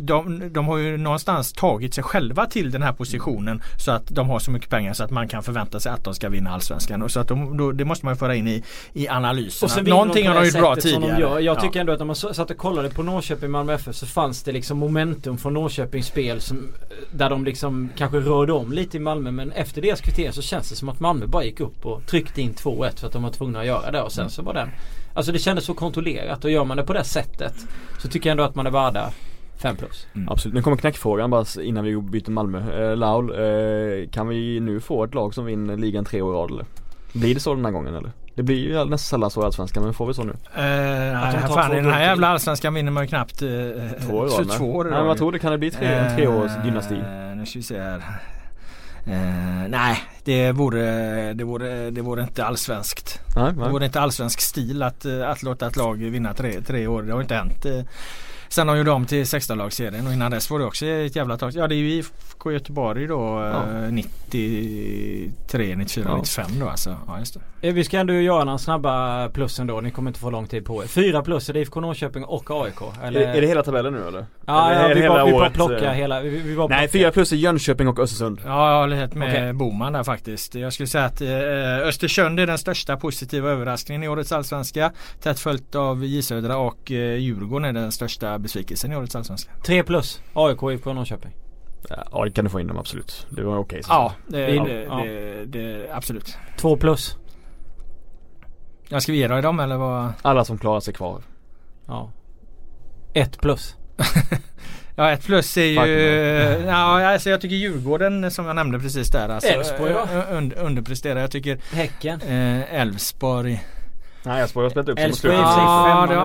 De, de har ju någonstans tagit sig själva till den här positionen så att de har så mycket pengar så att man kan förvänta sig att de ska vinna allsvenskan. Och så att de, då, det måste man ju föra in i, i analysen. Och sen Någonting de har de gjort bra tidigare. Jag Ja. tycker ändå att när man satt och kollade på Norrköping Malmö FF så fanns det liksom momentum från Norrköpings spel som, där de liksom kanske rörde om lite i Malmö men efter deras kvittering så känns det som att Malmö bara gick upp och tryckte in 2-1 för att de var tvungna att göra det och sen så var den Alltså det kändes så kontrollerat och gör man det på det sättet så tycker jag ändå att man är värda 5 plus. Absolut. Nu kommer knäckfrågan bara innan vi byter Malmö. Eh, Laul, eh, kan vi nu få ett lag som vinner ligan tre år i rad eller? Blir det så den här gången eller? Det blir ju nästan sällan så i Allsvenskan men får vi så nu? Eh, nej, de fan, den här jävla allsvenskan vinner man ju knappt eh, Två år i så rad med. två år i Nej men vad tror du? Kan det bli tre, en treårs dynasti? Eh, Nu ska vi se här. Eh, nej, det vore, det, vore, det vore inte allsvenskt. Nej, Det nej. vore inte allsvensk stil att, eh, att låta ett lag vinna tre, tre år. Det har inte hänt. Sen de gjorde om till 16-lagsserien och innan dess var det också ett jävla tag. Ja det är ju IFK Göteborg då eh, 93, 94, Ja. 95 då alltså. Ja just det. Eh, Vi ska ändå göra några snabba plus ändå. Ni kommer inte få lång tid på er. Fyra plus är det IFK Norrköping och AIK. Eller? Är, är det hela tabellen nu eller? Ja, eller ja vi, bara, vi bara plockar eh? hela. Vi, vi bara Nej, fyra plus är Jönköping och Östersund. Ja, jag håller helt med Okej. Boman där faktiskt. Jag skulle säga att eh, Östersund är den största positiva överraskningen i årets allsvenska. Tätt följt av J Södra och eh, Djurgården är den största besvikelsen i årets allsvenska. Tre plus. AIK, IFK Norrköping. Ja, det kan du få in dem absolut. Det var okej. så. Ja, det, Ja. det, Ja. det, det, absolut. Två plus. Jag ska vi ge dig dem eller vad? Alla som klarar sig kvar. Ja. Ett plus. (laughs) Ja ett plus är ju... (laughs) Ja alltså jag tycker Djurgården som jag nämnde precis där. Alltså, Elfsborg då? und, underpresterar. Jag tycker Häcken. eh, Elfsborg. Nej, Elfsborg har spelat upp sig mot slutet. Ja,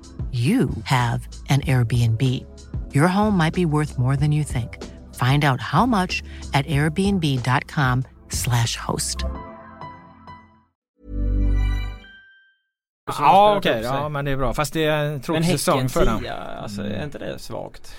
you have an Airbnb. Your home might be worth more than you think. Find out how much at airbnb.com/slash host. Ja okej, sig. ja men det är bra. Fast det är en Men tråkig säsong Häcken för dem. tia, alltså är inte det svagt?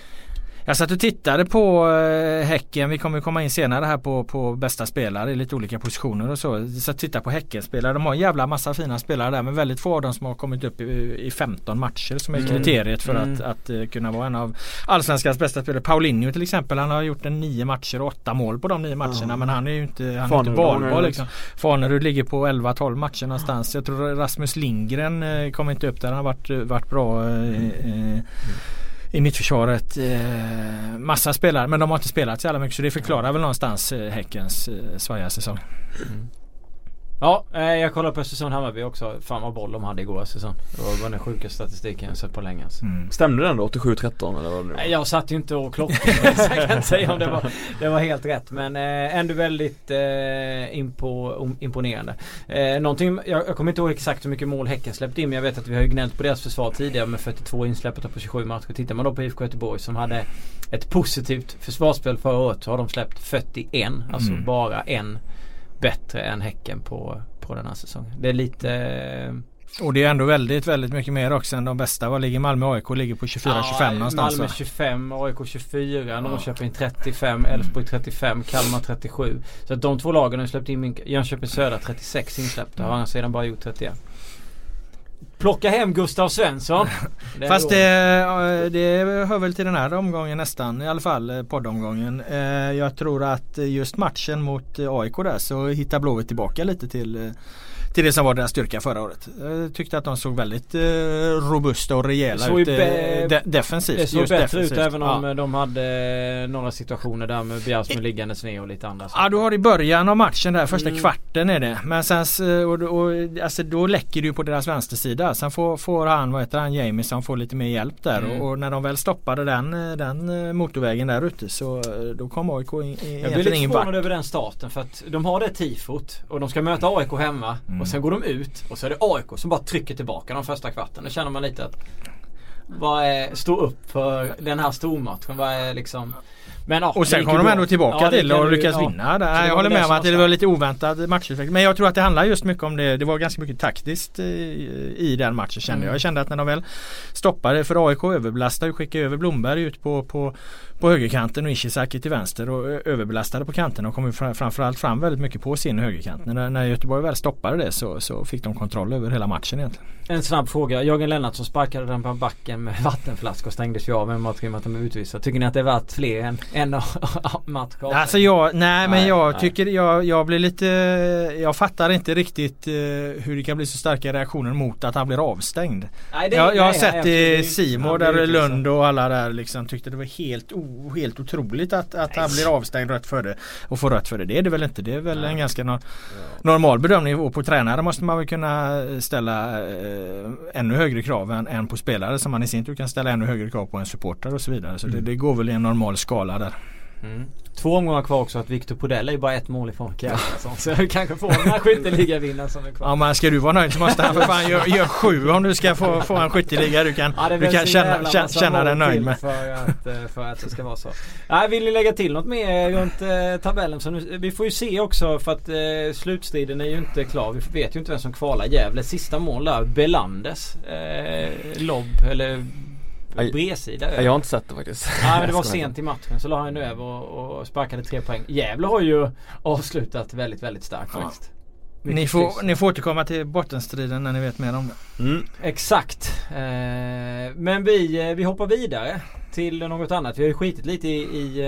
Jag satt och tittade på eh, Häcken. Vi kommer komma in senare här på, på bästa spelare i lite olika positioner och så. Så att titta på Häcken-spelare. De har en jävla massa fina spelare där men väldigt få av dem som har kommit upp i, i 15 matcher som är Mm. kriteriet för Mm. att, att eh, kunna vara en av Allsvenskans bästa spelare. Paulinho till exempel. Han har gjort en nio matcher och åtta mål på de nio matcherna men han är ju inte, han är inte Fanerud valbar liksom. Fanerud ligger på 11-12 matcher någonstans. Jag tror Rasmus Lindgren eh, kommer inte upp där. Han har varit, varit bra eh, eh, i mittförsvaret. Eh, massa spelare men de har inte spelat så jävla mycket så det förklarar väl någonstans eh, Häckens eh, svajiga säsong. Mm. Ja, eh, jag kollade på Östersund-Hammarby också. Fan vad boll de hade igår Östersund. Det var den sjukaste statistiken jag sett på länge alltså. Mm. Stämde den då 87-13 eller vad det nu var? Nej, Jag satt ju inte och klockade (laughs) så jag kan inte säga om det var, det var helt rätt. Men eh, ändå väldigt eh, impo, imponerande. Eh, någonting, jag, jag kommer inte ihåg exakt hur mycket mål Häcken släppte in men jag vet att vi har ju gnällt på deras försvar tidigare med 42 insläppta på 27 matcher. Tittar man då på IFK Göteborg som hade ett positivt försvarsspel förra året så har de släppt 41. Alltså Mm. bara en bättre än Häcken på, på den här säsongen. Det är lite eh, Och det är ändå väldigt, väldigt mycket mer också än de bästa. Vad ligger Malmö och AIK? Ligger på 24-25 någonstans Malmö va? 25, AIK 24, Norrköping 35, Elfsborg 35, Kalmar 37. Så att de två lagen har släppt in Jönköping Södra 36 insläppta. Har han sedan bara gjort 31. Plocka hem Gustav Svensson. (laughs) Fast det, det hör väl till den här omgången nästan i alla fall eh, poddomgången. Eh, Jag tror att just matchen mot AIK där så hittar Blåvitt tillbaka lite till eh, till det som var deras styrka förra året. Jag tyckte att de såg väldigt eh, robusta och rejäla ut eh, de, defensivt. Det såg bättre defensivt. ut även om ja. eh, de hade några situationer där med Bjärsmyr liggandes ner och lite andra Ja du har i början av matchen där första Mm. kvarten är det. Men sen och, och, alltså, då läcker ju på deras vänstersida. Sen får, får han, vad heter han, Jamison får lite mer hjälp där. Mm. Och, och när de väl stoppade den, eh, den eh, motorvägen där ute så eh, då kom AIK in, in, Jag blir lite förvånad över den starten för att de har det tifot och de ska möta AIK hemma Mm. Och sen går de ut och så är det AIK som bara trycker tillbaka de första kvarten. Då känner man lite att vad är, stå upp för den här stormatchen. Vad är liksom men, ja, Och sen kommer ju de ändå tillbaka Ja, till och du- lyckas ja. vinna. Det Jag håller med om att det var lite oväntad matchutveckling. Men jag tror att det handlar just mycket om det. Det var ganska mycket taktiskt i, i den matchen kände Mm. jag. Jag kände att när de väl stoppade för AIK överbelastade och skickade över Blomberg ut på, på, på högerkanten och Ishizaki till vänster och överbelastade på kanten och kom framförallt fram väldigt mycket på sin högerkant. När, när Göteborg väl stoppade det så, så fick de kontroll över hela matchen egentligen. En snabb fråga. Jörgen Lennartsson sparkade den på backen med (laughs) vattenflaska och stängdes ju av en match i med att de utvisade. Tycker ni att det är värt fler än en (laughs) match? Alltså jag, nej men Nej, jag nej. tycker jag, jag blir lite Jag fattar inte riktigt eh, hur det kan bli så starka reaktioner mot att han blir avstängd. Nej, det- jag, jag har sett i. Simor där blir Lund och alla där liksom tyckte det var helt, o, helt otroligt att, att han blir avstängd rött för det. Och får rött för det. Det är det väl inte. Det är väl en ganska no, normal bedömning. Och på tränare måste man väl kunna ställa eh, ännu högre krav än, än på spelare. Som man i sin tur kan ställa ännu högre krav på en supporter och så vidare. Så det, det går väl i en normal skala där. Mm. Två omgångar kvar också att Victor Podell är ju bara ett mål ifrån Kjartansson. Så jag kanske får den här skytteligavinnaren som är kvar. Ja men ska du vara nöjd så måste han för fan göra gör sju om du ska få, få en skytteliga du kan, Ja, du kan känna, känna, känna dig nöjd med. För att, eh, för att det ska vara så. Nej, vill ni lägga till något mer runt eh, tabellen? Så nu, vi får ju se också för att eh, slutstriden är ju inte klar. Vi vet ju inte vem som kvalar. Gävle sista mål där. Belandes eh, lobb eller. Bredsida. Jag har inte sett det faktiskt. Ja men det var sent i matchen så la han nu över och, och sparkade tre poäng. Gävle har ju avslutat väldigt väldigt starkt Ja. faktiskt. Mycket Ni får, ni får återkomma till bottenstriden när ni vet mer om det. Mm. Exakt. Eh, men vi, eh, vi hoppar vidare till något annat. Vi har ju skitit lite i, i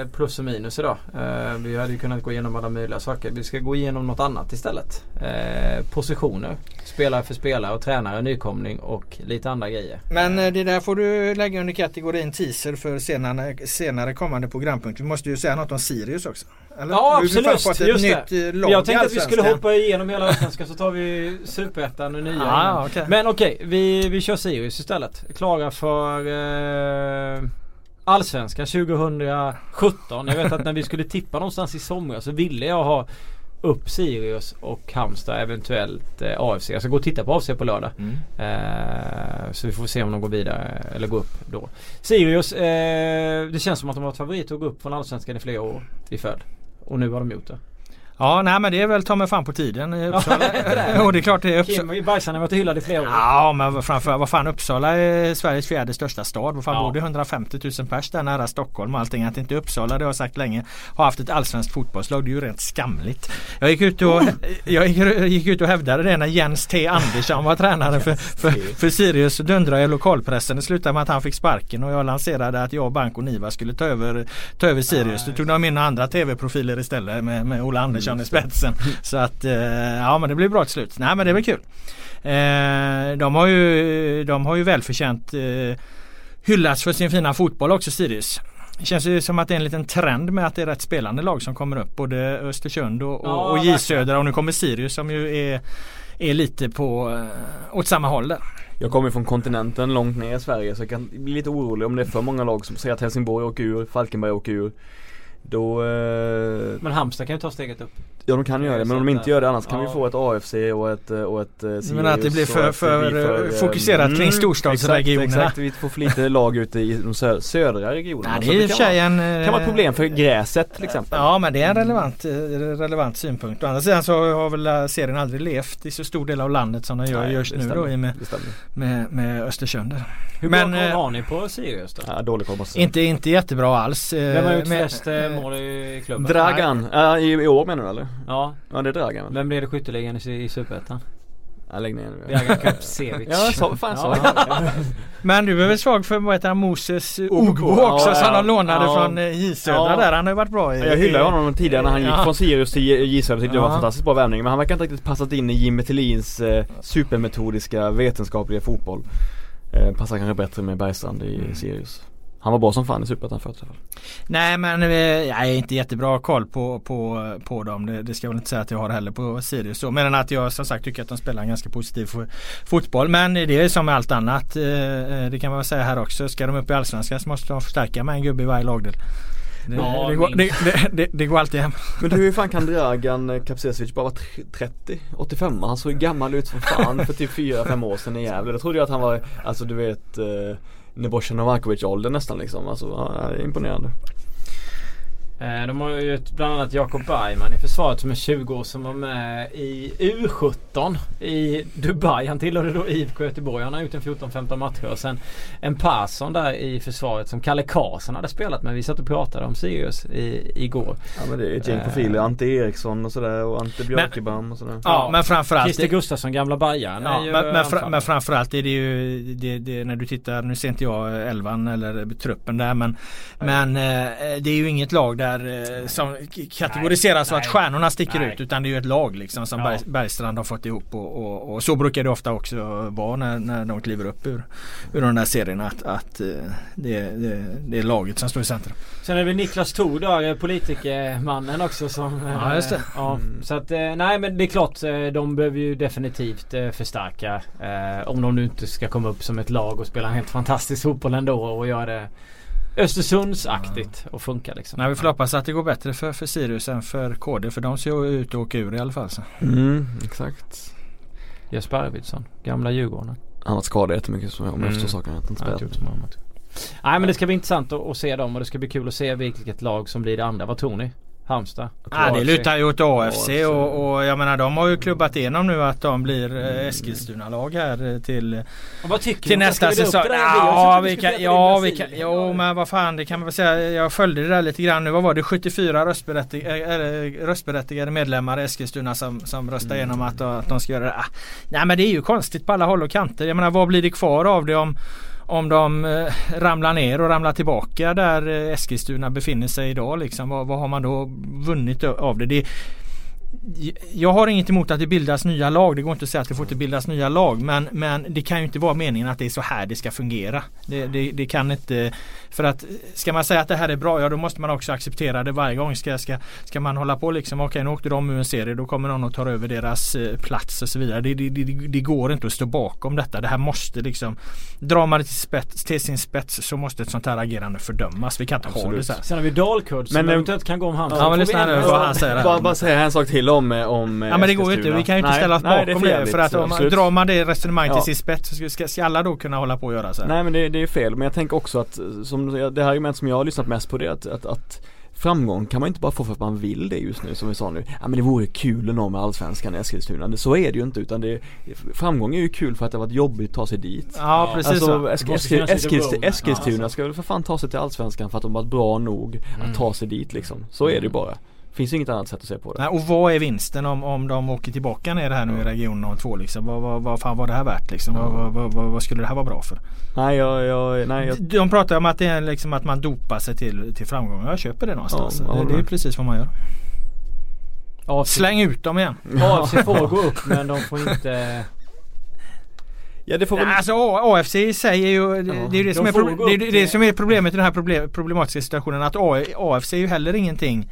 eh, plus och minus idag. Eh, vi hade ju kunnat gå igenom alla möjliga saker. Vi ska gå igenom något annat istället. Eh, positioner. Spelare för spelare och tränare, nykomling och lite andra grejer. Men det där får du lägga under kategorin teaser för senare, senare kommande programpunkt. Vi måste ju säga något om Sirius också. Eller? Ja absolut, just det. Jag tänkte att vi skulle hoppa igenom hela Allsvenskan så tar vi Superettan och nya. Innan. okej. Men okej, vi, vi kör Sirius istället. Klara för eh, Allsvenskan 2017. Jag vet att när vi skulle tippa någonstans i somras så ville jag ha upp Sirius och Halmstad eventuellt eh, AFC. Jag ska gå och titta på AFC på lördag. Mm. Eh, så vi får se om de går vidare eller går upp då. Sirius, eh, det känns som att de har varit favoriter att gå upp från Allsvenskan i flera år i följd. Och nu har de gjort det. Ja, nej men det är väl ta mig fan på tiden i Uppsala. (laughs) Jo, det är klart det är Uppsala. Kim Bajsan har varit hyllad i flera år. Ja men framför, vad fan Uppsala är Sveriges fjärde största stad. Vad fan Ja. bor det 150 000 pers där nära Stockholm och allting. Att inte Uppsala, det har jag sagt länge, har haft ett allsvenskt fotbollslag. Det är ju rent skamligt. Jag gick ut och, jag gick, gick ut och hävdade det när Jens T Andersson var tränare för, för, för Sirius. Dundrade jag i lokalpressen. Det slutade med att han fick sparken och jag lanserade att jag och Banco Niva skulle ta över, ta över Sirius. Då tog de in andra tv-profiler istället med, med Ola Andersson i spetsen. Så att eh, ja men det blir bra till slut. Nej men det väl kul. Eh, de har ju, de har ju välförtjänt eh, hyllats för sin fina fotboll också Sirius. Det känns ju som att det är en liten trend med att det är rätt spelande lag som kommer upp. Både Östersund och, och, och J. Södra och nu kommer Sirius som ju är, är lite på åt samma håll där. Jag kommer från kontinenten långt ner i Sverige så jag kan bli lite orolig om det är för många lag som säger att Helsingborg åker ur, Falkenberg åker ur. Då, eh, Men Halmstad kan ju ta steget upp ja de kan göra det men om de inte gör det annars kan Ja. vi få ett AFC och ett, eh, och ett eh, Sirius Men att det blir för- att för, det blir eh, fokuserat kring storstadsregionerna. Exakt, exakt, vi får för lite lag ute i de sö- södra regionerna. Nej, Så det är och kan för vara- en... kan vara ett problem för gräset till exempel. Ja men det är en relevant, relevant synpunkt. Å andra sidan så har väl serien aldrig levt i så stor del av landet som den gör Nej, just det nu stämmer. då i med, Det med, med Östersund. Hur Men, bra koll har ni på Sirius då? Ja, dålig koll måste. Inte, inte jättebra alls. Vem har gjort flest mål i klubben? Dragan, i, i år menar du eller? Ja. Ja det är Dragan väl? Vem blev det skytteligan i, i Superettan? Ja, lägg ner nu. Dragan Kapsevic. Ja, fan så. Men du är väl svag för vad heter han, Moses Ogbo, också ja, som ja. de lånade Ja. från eh, J Södra Ja. där. Han har ju varit bra i... Jag hyllade honom tidigare när han gick Ja. från Sirius till J Södra, tyckte det var en Ja. fantastiskt bra värvning men han verkar inte riktigt passat in i Jimmy Tillins eh, supermetodiska vetenskapliga fotboll. Eh, passar kanske bättre med Bergstrand i Mm. Sirius. Han var bra som fan i Superettan förut i alla fall. Nej men eh, jag är inte jättebra koll på, på, på dem. Det, det ska jag väl inte säga att jag har heller på Sirius. Så, men att jag som sagt tycker att de spelar en ganska positiv fo- fotboll. Men det är som med allt annat. eh, eh, Det kan man väl säga här också. Ska de upp i Allsvenskan så måste de förstärka med en gubbe i varje lagdel. Det, Ja, det, går, det, det, det, det går alltid hem. Men hur fan kan Dragan Kapsevic bara vara tr- 30? 85? Han såg gammal ut som fan för typ 4-5 år sedan i Gävle. Då trodde jag att han var, alltså du vet eh, Nebojsa Novakovic ålder nästan liksom. Alltså ja, det är imponerande. Eh, De har ju bland annat Jakob Bergman i försvaret som är 20 år som var med i U17 i Dubai. Han tillhörde då IFK Göteborg. Han har gjort en 14-15 matcher. Och sen en Persson där i försvaret som Kalle Karlsson hade spelat med. Vi satt och pratade om Sirius i, igår. Ja men det är ett gäng Eh. profiler. Ante Eriksson och sådär och Ante Björkebam och sådär. Ja, men framförallt Christer Gustafsson, gamla Bajaren. Ja, men, men, fra, men framförallt är det ju det, det, när du tittar, nu ser inte jag elvan eller truppen där men Men eh, det är ju inget lag där eh, som kategoriseras så att stjärnorna sticker nej. ut utan det är ju ett lag liksom som Ja. Berg, Bergstrand har fått ihop och, och, och så brukar det ofta också vara när, när de kliver upp ur, ur de där serierna att, att eh, det, det, det är laget som står i centrum. Sen är det Niklas Thor där, eh, politikermannen också som... Ja, just det. Ja, Mm. så att nej men det är klart de behöver ju definitivt förstärka. Om de nu inte ska komma upp som ett lag och spela en helt fantastisk fotboll ändå och göra det Östersundsaktigt och funka liksom. Nej, vi får hoppas att det går bättre för, för Sirius än för KD för de ser ju ut att åka ur i alla fall. Så. Mm, exakt. Jesper Arvidsson, gamla Djurgården. Han har skadad jättemycket så om jag Mm. förstår saken rätt. Inte spelat. Nej men det ska bli intressant att, att se dem och det ska bli kul att se vilket lag som blir det andra. Vad tror ni? Halmstad? Ja, det lutar ju åt AFC och, och jag menar de har ju klubbat igenom nu att de blir eh, Eskilstuna-lag här till, Och vad tycker till nästa Ska vi dra säsong. Ja, Vi kan, ja, vi kan, jo men vad fan det kan man väl säga. Jag följde det där lite grann nu. Vad var det? 74 röstberättigade, äh, röstberättigade medlemmar i Eskilstuna som, som röstade igenom att, att de ska göra det. Ah, nej men det är ju konstigt på alla håll och kanter. Jag menar vad blir det kvar av det om om de eh, ramlar ner och ramlar tillbaka där eh, Eskilstuna befinner sig idag liksom. Vad, vad har man då vunnit av det? det jag har inget emot att det bildas nya lag. Det går inte att säga att det får inte bildas nya lag. Men, men det kan ju inte vara meningen att det är så här det ska fungera. Det, det, det kan inte För att ska man säga att det här är bra, ja då måste man också acceptera det varje gång. Ska, ska, ska man hålla på liksom, okej nu åkte de ur en serie, då kommer någon att ta över deras eh, plats och så vidare. Det, det, det, det går inte att stå bakom detta. Det här måste liksom Drar man det till, spets, till sin spets så måste ett sånt här agerande fördömas. Vi kan inte ha det Absolut. så här. Sen har vi Dalkurd som Men, eh, eventuellt kan gå om Halmstad. Ja, men lyssna nu vad han säger. Bara, bara säga en sak till om, om eh, Ja men det går ju inte. Vi kan ju inte Nej, ställa oss nej, bakom är det. För att om man, absolut. drar man det resonemanget Ja. till sin spets så ska, ska alla då kunna hålla på och göra så här. Nej men det, det är fel, men jag tänker också att som det här argument som jag har lyssnat mest på det är att, att, att Framgång kan man inte bara få för att man vill det just nu som vi sa nu. Ja men det vore kul att nå med Allsvenskan i Eskilstuna. Så är det ju inte utan det, framgång är ju kul för att det har varit jobbigt att ta sig dit. Ja precis Alltså så. Esk- Eskilst- room. Eskilstuna Ja, ska väl för fan ta sig till Allsvenskan för att de varit bra nog Mm. att ta sig dit liksom. Så är det ju bara. Finns ju inget annat sätt att se på det. Nej, och vad är vinsten om, om de åker tillbaka ner här nu i regionen om två liksom? Vad, vad, vad fan var det här värt liksom? Vad, vad, vad, vad, vad skulle det här vara bra för? Nej jag, jag, nej jag De pratar om att det är liksom att man dopar sig till, till framgång. Jag köper det någonstans. Ja, det, det är precis vad man gör. AFC, Släng ut dem igen. AFC får gå upp men de får inte... Ja det får väl... Alltså AFC i sig är ju det, det, är ju det, som de är, det, är som är problemet i den här problem, problematiska situationen att AFC är ju heller ingenting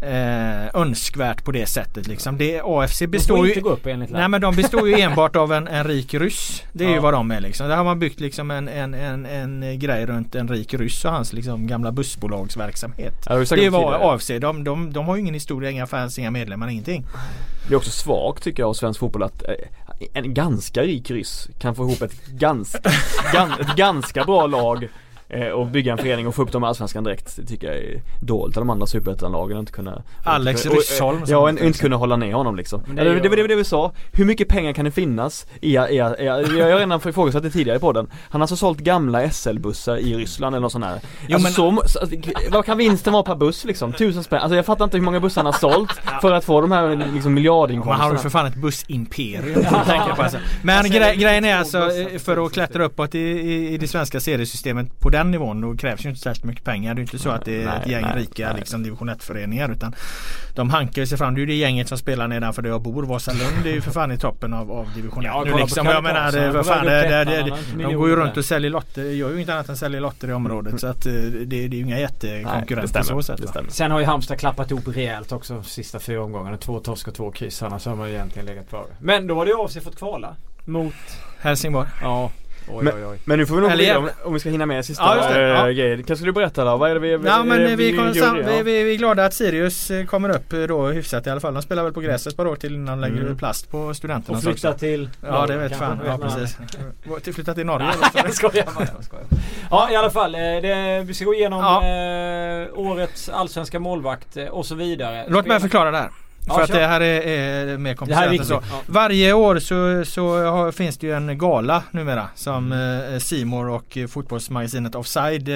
eh, önskvärt på det sättet liksom. Det, AFC De består får ju gå upp enligt Nej men de består ju (laughs) enbart av en, en rik ryss. Det är ju Ja. vad de är liksom. Där har man byggt liksom en, en, en, en grej runt en rik ryss och hans liksom gamla bussbolagsverksamhet. Ja, det var. AFC. De, de, de har ju ingen historia, inga fans, inga medlemmar, ingenting. Det är också svagt tycker jag av svensk fotboll att eh, en ganska rik ryss kan få ihop ett ganska, (laughs) gan, ett ganska bra lag eh, och bygga en förening och få upp dem i Allsvenskan direkt. Det tycker jag är dåligt av de andra superettanlagen inte kunna Alex Ryssholm Ja, och inte kunna hålla ner honom liksom. Men Det, är det, var det, det vi sa. Hur mycket pengar kan det finnas i, i, i, jag har redan ifrågasatt det tidigare i podden. Han har alltså sålt gamla SL-bussar i Ryssland eller något sånt här. Jo, alltså, men- så, vad kan vinsten vara per buss liksom? Tusen spänn. Alltså jag fattar inte hur många bussar han har sålt för att få de här liksom Man har ju miljardinkomsterna. för fan ett bussimperium tänker på alltså. Men gre- grejen är alltså eh, för att klättra uppåt i, i, i det svenska seriesystemet på den nivån då krävs ju inte särskilt mycket pengar. Det är ju inte så att det är Nej, ett gäng nej, rika nej. liksom, division 1 föreningar utan de hankar sig fram. Det är ju det gänget som spelar nedanför där jag bor. Vasalund är ju för fan i toppen av, av division 1 Ja, nu på liksom. Jag menar vad på fan, det, det, de går ju runt och säljer lotter. Gör ju inte annat än säljer lotter i området så att eh, det, det är ju inga jättekonkurrenter stämmer. så sätt. Sen har ju Halmstad klappat ihop rejält också sista fyra omgångarna. Två torsk och två kryss. Annars har man ju egentligen legat före. Men då har det ju av sig fått kvala. Mot... Helsingborg. Ja. Oj Men- oj oj. Men nu får vi nog Eller om, om vi ska hinna med sista Ja, det. eh, Ja. grejer. Kanske du berättar då? Vad är det vi... Ja men vi, kommer sam, vi, Ja. vi, vi är glada att Sirius eh, kommer upp eh, då hyfsat i alla fall. De spelar väl på gräset ett par år till innan de lägger Mm. plast på studenterna. Och flytta till... Ja det vet fan. Ja precis. Till flytta till Norge. (laughs) Jag skojar bara. Jag skojar. Ja i alla fall. Det, vi ska gå igenom Ja. eh, årets allsvenska målvakt och så vidare. Låt mig förklara det här. Ja, För att det här är, är mer komplicerat än så. Ja. Varje år så, så har, finns det ju en gala numera som eh, Simor och eh, fotbollsmagasinet Offside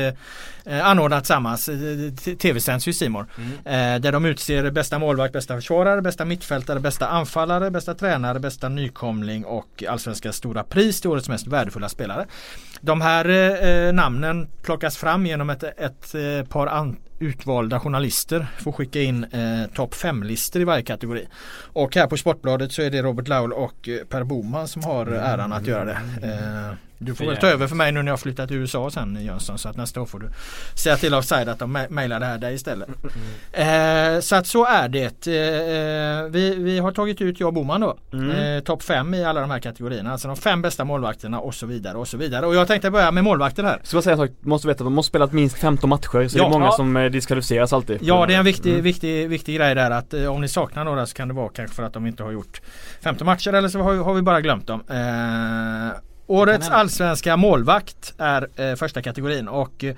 eh, anordnar tillsammans. Eh, TV-sänds ju Simor. Mm. Eh, där de utser bästa målvakt, bästa försvarare, bästa mittfältare, bästa anfallare, bästa tränare, bästa nykomling och Allsvenska stora pris till årets mest värdefulla spelare. De här eh, eh, namnen plockas fram genom ett, ett eh, par an- utvalda journalister får skicka in eh, topp 5-listor i varje kategori. Och här på Sportbladet så är det Robert Laul och eh, Per Boman som har äran att göra det. Eh, du får väl ta över för mig nu när jag har flyttat till USA sen Jönsson så att nästa år får du säga till Offside att de mailar det här dig istället. Eh, så att så är det. Eh, vi, vi har tagit ut jag och Boman då. Mm. Eh, Topp 5 i alla de här kategorierna. Alltså de fem bästa målvakterna och så vidare och så vidare. Och jag tänkte börja med målvakter här. Så jag sak, måste veta, de måste spela minst 15 matcher så Ja. det är många Ja. som eh, diskvalificeras alltid. Ja det är en viktig, Mm. viktig, viktig grej där att eh, om ni saknar några så kan det vara kanske för att de inte har gjort 15 matcher eller så har, har vi bara glömt dem. Årets allsvenska målvakt är eh, första kategorin och eh,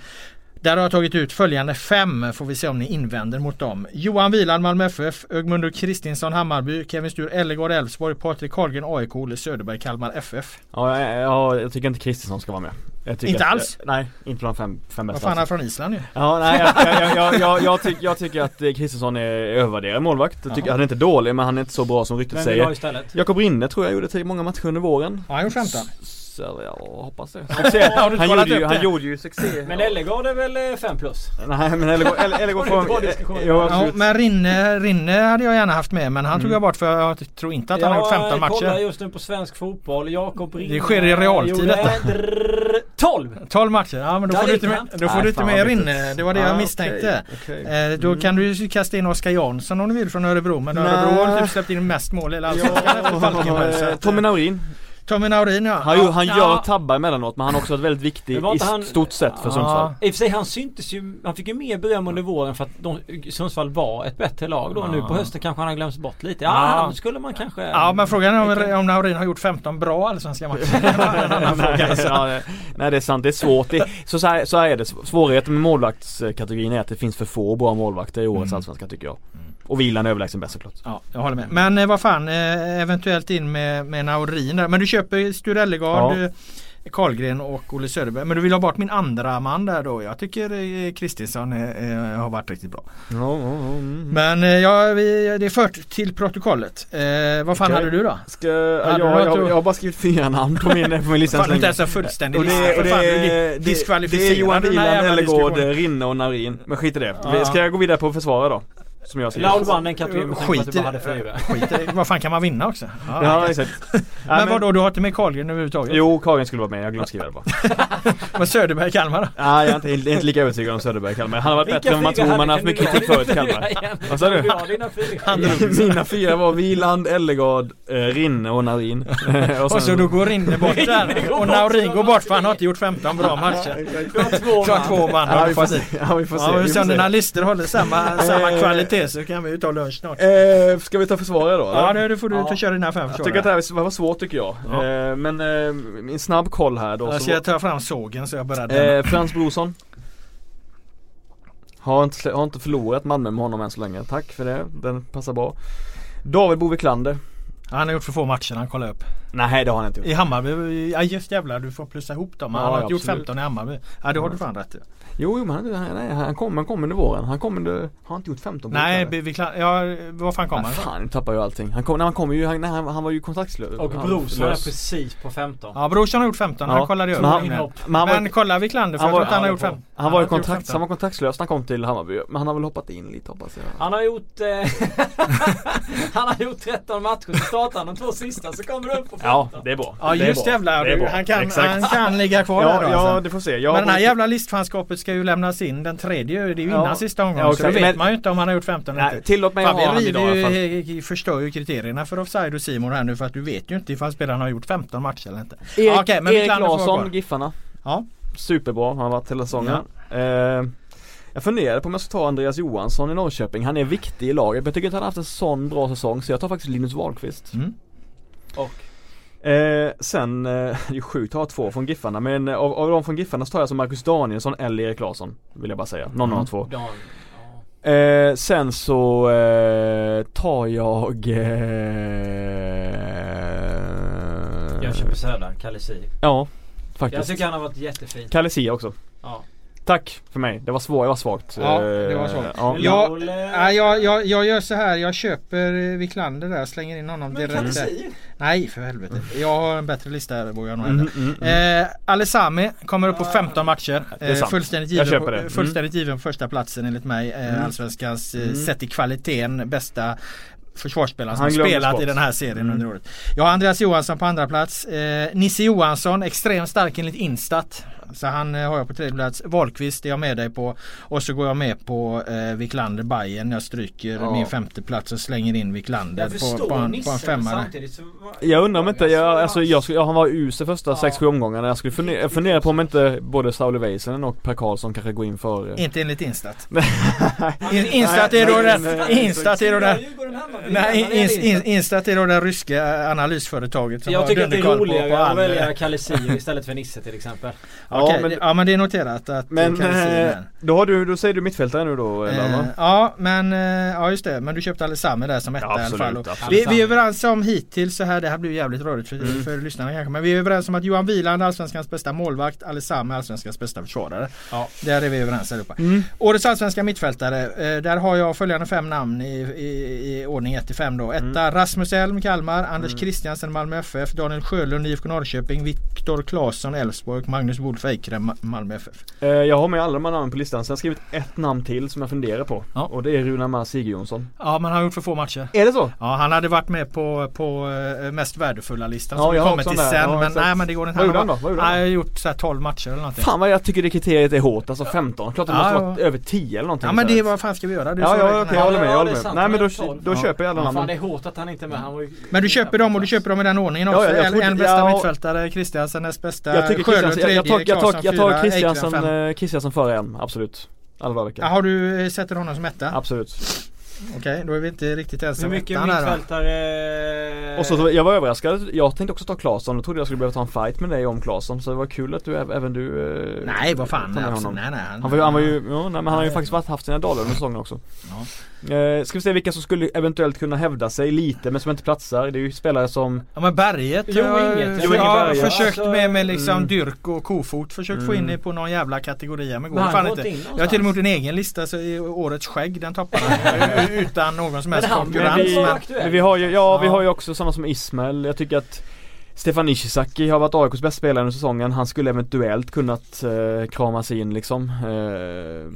där har jag tagit ut följande fem får vi se om ni invänder mot dem. Johan Wieland Malmö FF, Ögmundur Kristinsson Hammarby, Kevin Stur Ellegård Elfsborg, Patrik Karlgren AIK, Olle Söderberg Kalmar FF. Ja, ja, ja, jag tycker inte Kristinsson ska vara med. Jag Inte att, alls? Nej, inte bland fem, fem Vad bästa. fan är han från Island ju? Ja, nej, jag, jag, jag, jag, jag, tyck, jag tycker att eh, Kristinsson är övervärderad målvakt. Jag tycker, han är inte dålig men han är inte så bra som ryktet Vem vill du ha säger. istället? Jakob Rinne tror jag gjorde till många matcher under våren. Ja, han gjort 15. Så, jag hoppas det. Han kollat gjorde, ju, han det? gjorde ju succé. Men Ellegård är väl 5 plus? Nej men Ellegård får... (laughs) bra diskussion? Jo Ja, men Rinne, Rinne hade jag gärna haft med men han tog Mm. jag bort för jag tror inte att han har gjort 15 Jag kollar matcher. just nu på svensk fotboll. Jakob Rinne Det sker i realtid detta. drrrr, 12! 12 matcher, ja men då får du inte han. med, då får Nej, du inte med Rinne. Det var det Ah, jag misstänkte. Eh, då Mm. kan du ju kasta in Oskar Jansson om du vill från Örebro men. Örebro har typ släppt in mest mål i hela allsvenskan efter Falkenberg. Ja, (laughs) Tommy eh, Naurin. Tommy Naurin ja. Han, ja, gör- han ja. gör tabbar emellanåt men han är också ett väldigt viktig i han- stort sett för Ja. Sundsvall. I och för sig han syntes ju, han fick ju mer beröm under våren för att de, Sundsvall var ett bättre lag då. Ja. Nu på hösten kanske han har glömts bort lite. Ja. Ja, skulle man kanske... Ja men frågan är om, om Naurin har gjort 15 bra allsvenska matcher. (laughs) Nej, alltså. det- nej det är sant, det är svårt. Det, så, så, här, så här är det. Svårigheten med målvaktskategorin är att det finns för få bra målvakter i årets Mm. allsvenska tycker jag. Och Wieland är överlägsen bäst såklart. Ja, jag håller med. Men eh, vad fan, eh, eventuellt in med, med Naurin där. Men du köper Sture Ellegard, Ja. eh, Karlgren och Olle Söderberg. Men du vill ha bort min andra man där då. Jag tycker eh, Kristinsson eh, eh, har varit riktigt bra. Ja, ja. Men ja, vi, det är fört till protokollet. Vad fan Okej. hade du då? Ska, Hade du jag, något jag, jag har bara skrivit fyra namn på min, på min lista Fan, du inte ens en fullständig Och det, lista. och det, Fan, du det, diskvalificerad det är Johan Wieland, Ellegård. Rinne och Naurin. Men skit i det. Ska jag gå vidare på försvara då? Som jag ser Laul vann att du Skit i hade fyra. (laughs) skit i- Vad fan kan man vinna också? Ja, Ja exakt. (laughs) Nej, men vadå, du har inte med Carlgren överhuvudtaget? Jo, Karin skulle vara med, jag glömde skriva det bara. (laughs) Men Söderberg i Kalmar då? Nej, jag är inte, jag är inte lika övertygad om Söderberg i Kalmar. Han har varit bättre än man tror, man har haft mycket kritik förut i Kalmar. Vad sa du? Mina fyra var Wieland, Ellegard, eh, Rinne och Naurin. Och så då går Rinne bort där och bort. Naurin går bort för han har inte gjort 15 bra matcher. Du har två man. två man Ja, vi får se. Ja, vi får se. Ja, vi får se. dina listor håller samma, samma Eh. Kvalitet så kan vi ju ta lunch snart. Eh, ska vi ta försvarare då? Ja, eller? det, då får du Ja. få köra dina fem Jag tycker att det försvarare. här var svårt tycker jag. Ja. Eh, men eh, min snabb koll här då. Jag så ska ta fram sågen så jag börjar. Eh, Frans Brorsson har inte, har inte förlorat Malmö med honom än så länge. Tack för det, den passar bra. David Boviklander. Han har gjort för få matcher, han kollar upp. Nej det har han inte gjort. I Hammarby, ja just jävlar du får plussa ihop dem. Han Ja, har inte gjort absolut. 15 i Hammarby. Ja det har du fan rätt i. Jo, jo men han, han, nej, han kommer han kom under våren. Han kom under, har inte gjort 15 på Nej, Boviklander. vi klar, ja vad fan kommer Nej, han? fan, nu tappar jag allting. Han kom, nej, han kom ju, han, nej, han, han var ju kontraktslös. Och Han- Brorsson är precis på 15. Ja Brorsson har gjort 15, han Ja, kollade ju upp men han-. Men han var, Men kolla Wiklander för han jag var- tror inte han har ja, gjort det 15. han var ju har inte gjort kontrakt, 15. han var kontraktslös när han kom till Hammarby. Men han har väl hoppat in lite hoppas jag. Han har gjort eh, (laughs) Han har gjort 13 matcher han de två sista så kommer du upp på 15. Ja, det är bra. Ja Det just jävlar, Det är du, bra. han, kan, Exakt. han kan ligga kvar Ja, där då ja alltså. det får se. Jag Men den här jävla listfanskapet ska ju lämnas in den tredje, det är ju Ja. innan sista omgången. Ja, så då exakt. vet Men- man ju inte om han har gjort 15 eller inte. tillåt mig att ha han vi idag i alla fall. river ju, förstör ju kriterierna för offside och Simon här nu för att du vet ju inte ifall spelaren har gjort 15 matcher eller inte. Erik, Ja, okej, men Erik Larsson. Giffarna. Ja. Superbra, han har varit hela säsongen. Eh, jag funderade på om jag ska ta Andreas Johansson i Norrköping. Han är viktig i laget men jag tycker inte han har haft en sån bra säsong så jag tar faktiskt Linus Wahlqvist. Mm. Och Eh, sen, eh, (laughs) det är ju sjukt att ha två från Giffarna men eh, av, av de från Giffarna så tar jag som Marcus Danielsson eller Erik Larsson. Vill jag bara säga. Någon av de två. Dan, ja. Eh, sen så eh, tar jag eh, Jönköping Södra, Kalle. Ja, Jag faktiskt. tycker han har varit jättefin. Kalle Sia också. Ja. Tack för mig. Det var svårt, jag var svagt. Ja, det var Eh, svagt. Ja. Ja, eh, Nej, jag, jag, jag gör så här, jag köper eh, Wiklander där, slänger in honom Men Kalle direkt där. Sir? Nej för helvete. Jag har en bättre lista här vågar jag nog Mm, mm, mm. Eh, Alessami kommer upp på 15 matcher. Det är Eh, fullständigt Jag given, köper det. på, Mm. fullständigt given på första platsen enligt mig. Eh, Mm. Allsvenskans eh, Mm. sett i kvaliteten bästa försvarsspelaren som spelat bort. i den här serien Mm. under året. Jag har Andreas Johansson på andra plats. Eh, Nisse Johansson, extremt stark enligt Instat. Så han eh, har jag på tredje plats. Wahlqvist är jag med dig på. Och så går jag med på eh, Wiklander Bayern. Jag stryker Ja. min femte plats och slänger in Wiklander Jag på, på, en, på en Nisse femma. där. samtidigt så... Jag undrar om inte, jag, alltså, jag, skulle- han var usel första Ja. 6-7 omgångarna. Jag skulle fundera, jag funderar på om inte både Sauli Väisänen och Per Karlsson kanske går in före. Inte enligt Instat. (laughs) Instat är då den. Instat är då den Nej. Instat är då det ryska analysföretaget som Jag har tycker att det är roligare att välja Kalle Sir istället för Nisse till exempel. Okej, Ja, men- det- ja men det är noterat att Men eh, är då har du, då säger du mittfältare nu då eller Eh, va? ja men, eh, ja just det. Men du köpte Alessami där som etta Ja, i alla fall. absolut, Och absolut. Vi, vi är överens om hittills så här, det här blir jävligt rörigt för, Mm. för lyssnarna kanske. Men vi är överens om att Johan Wieland Allsvenskans bästa målvakt, Alessami Allsvenskans bästa försvarare. Ja. Där är vi överens allihopa. Mm. Årets allsvenska mittfältare. Eh, där har jag följande fem namn i, i, i ordning 1 till 5 då. Etta Mm. Rasmus Elm Kalmar, Anders Christiansen Malmö FF, Daniel Sjölund IFK Norrköping, Viktor Claesson Elfsborg och Magnus Wolf Ma- Malmö FF. Eh, jag har med alla de här namnen på listan, så jag har skrivit ett namn till som jag funderar på. Ja. Och det är Runar Sigurjonsson. Ja men han har gjort för få matcher. Är det så? Ja han hade varit med på, på eh, mest värdefulla listan Ja, som vi jag har kommer till sen. Ja, men nej men det går inte. Vad gjorde han då? Vad gjorde Han har gjort så här 12 matcher eller någonting. Fan vad jag tycker det kriteriet är hårt, alltså 15. Klart det Ja, måste ja. vara över 10 eller någonting Ja men det vad fan ska vi göra? Du Ja, ja, okej, jag håller med, jag håller med. Nej men då, han är 12. då Ja. köper jag alla Ja, fan det namnen. är hårt att han inte är med. Han var ju... Men du köper dem och du köper dem i den ordningen Ja, också. jag en, bästa mittfältare, Christiansen näst bästa, Jag tycker Sjölund Christiansen, jag, jag, tredje, tar, jag, tar, jag Eikrem fem. eh, Christiansen före en, absolut. Dagar. Ja, har du sätter honom som etta? Absolut. Okej, då är vi inte riktigt Hur ensamma. mycket här då. mittfältare... Och så, jag var överraskad, jag tänkte också ta Claesson, då trodde jag skulle behöva ta en fight med dig om Claesson Så det var kul att du, äv- även du eh, Nej vad fan, med nej, nej, nej, Han var ju, han var ju, ja, nej, men han har ju faktiskt varit, haft sina dalar under säsongen också eh, Ska vi se vilka som skulle eventuellt kunna hävda sig lite men som inte platsar Det är ju spelare som Ja men Berget Jo, inget. Jo, jag har försökt Alltså, med, med liksom mm. Dyrk och Kofot Försökt få in Mm. det på någon jävla kategori men går Men fan inte. inte in Jag har till och med gjort en egen lista så i årets skägg den toppar (laughs) utan någon som helst konkurrens. men vi, Men, vi har ju, ja, vi har ju också sådana som Ismail Jag tycker att Stefan Ishizaki har varit AIKs bästa spelare under säsongen Han skulle eventuellt kunnat eh, kramas in liksom eh,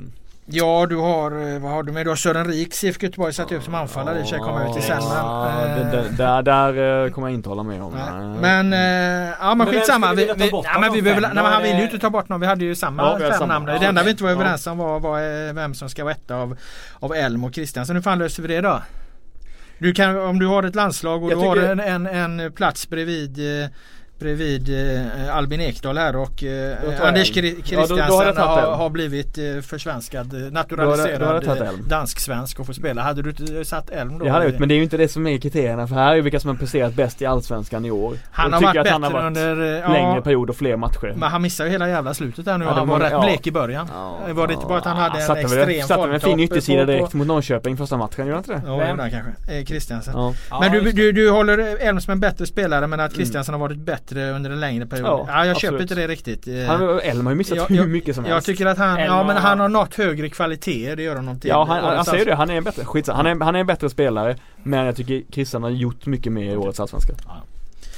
Ja du har, eh, vad har du med? Du har Sören Riks IFK Göteborg satt upp som anfallare. Det ska jag komma ut till sen. Ja, Men, det- eh, det- där, där eh, kommer jag inte hålla med om. nej. Men, eh, ja men skitsamma. Vi, vi, ja, men vi behöver, nej, men han det- ju inte ta bort någon. Vi hade ju samma Ja, fem samma. namn. Det enda vi inte var överens om var, var vem som ska vara etta av, av Elm och Kristiansen. Hur fan löser vi det då? Du kan, om du har ett landslag och Jag du har en, en, en plats bredvid eh, Bredvid eh, Albin Ekdal här och eh, Anders Elm. Kri- Ja, då- då har Kristiansen har, blivit eh, försvenskad, eh, naturaliserad eh, dansk-svensk och får spela. Hade du satt Elm då? Det hade jag gjort, men det är ju inte det som är kriterierna för här är ju vilka som har presterat bäst i Allsvenskan i år. han Och har varit att han har varit under... eh, ja, längre period och fler matcher. Men han missade ju hela jävla slutet där nu Ja, det han var var- rätt ja. blek i början. Ja, Var det inte bara att han hade en extrem Satte väl en fin yttersida direkt mot Norrköping första matchen, gjorde han inte det? Ja, han kanske. Eh, Kristiansen. Ja, Men du, det. du, du håller Elm som en bättre spelare men att Kristiansen har varit bättre under en längre period. Ja, Ja, jag absolut. köper inte det riktigt. Eh, Han, Elm har ju missat jag- hur jag- mycket som Jag helst. tycker att han, ja Elm men har- han har nått högre kvaliteter, det gör honom till. Ja han, han årets säger det, han är en bättre, skitsamma. Han är, han är en bättre spelare Men jag tycker Christian har gjort mycket mer i årets Allsvenska Ja.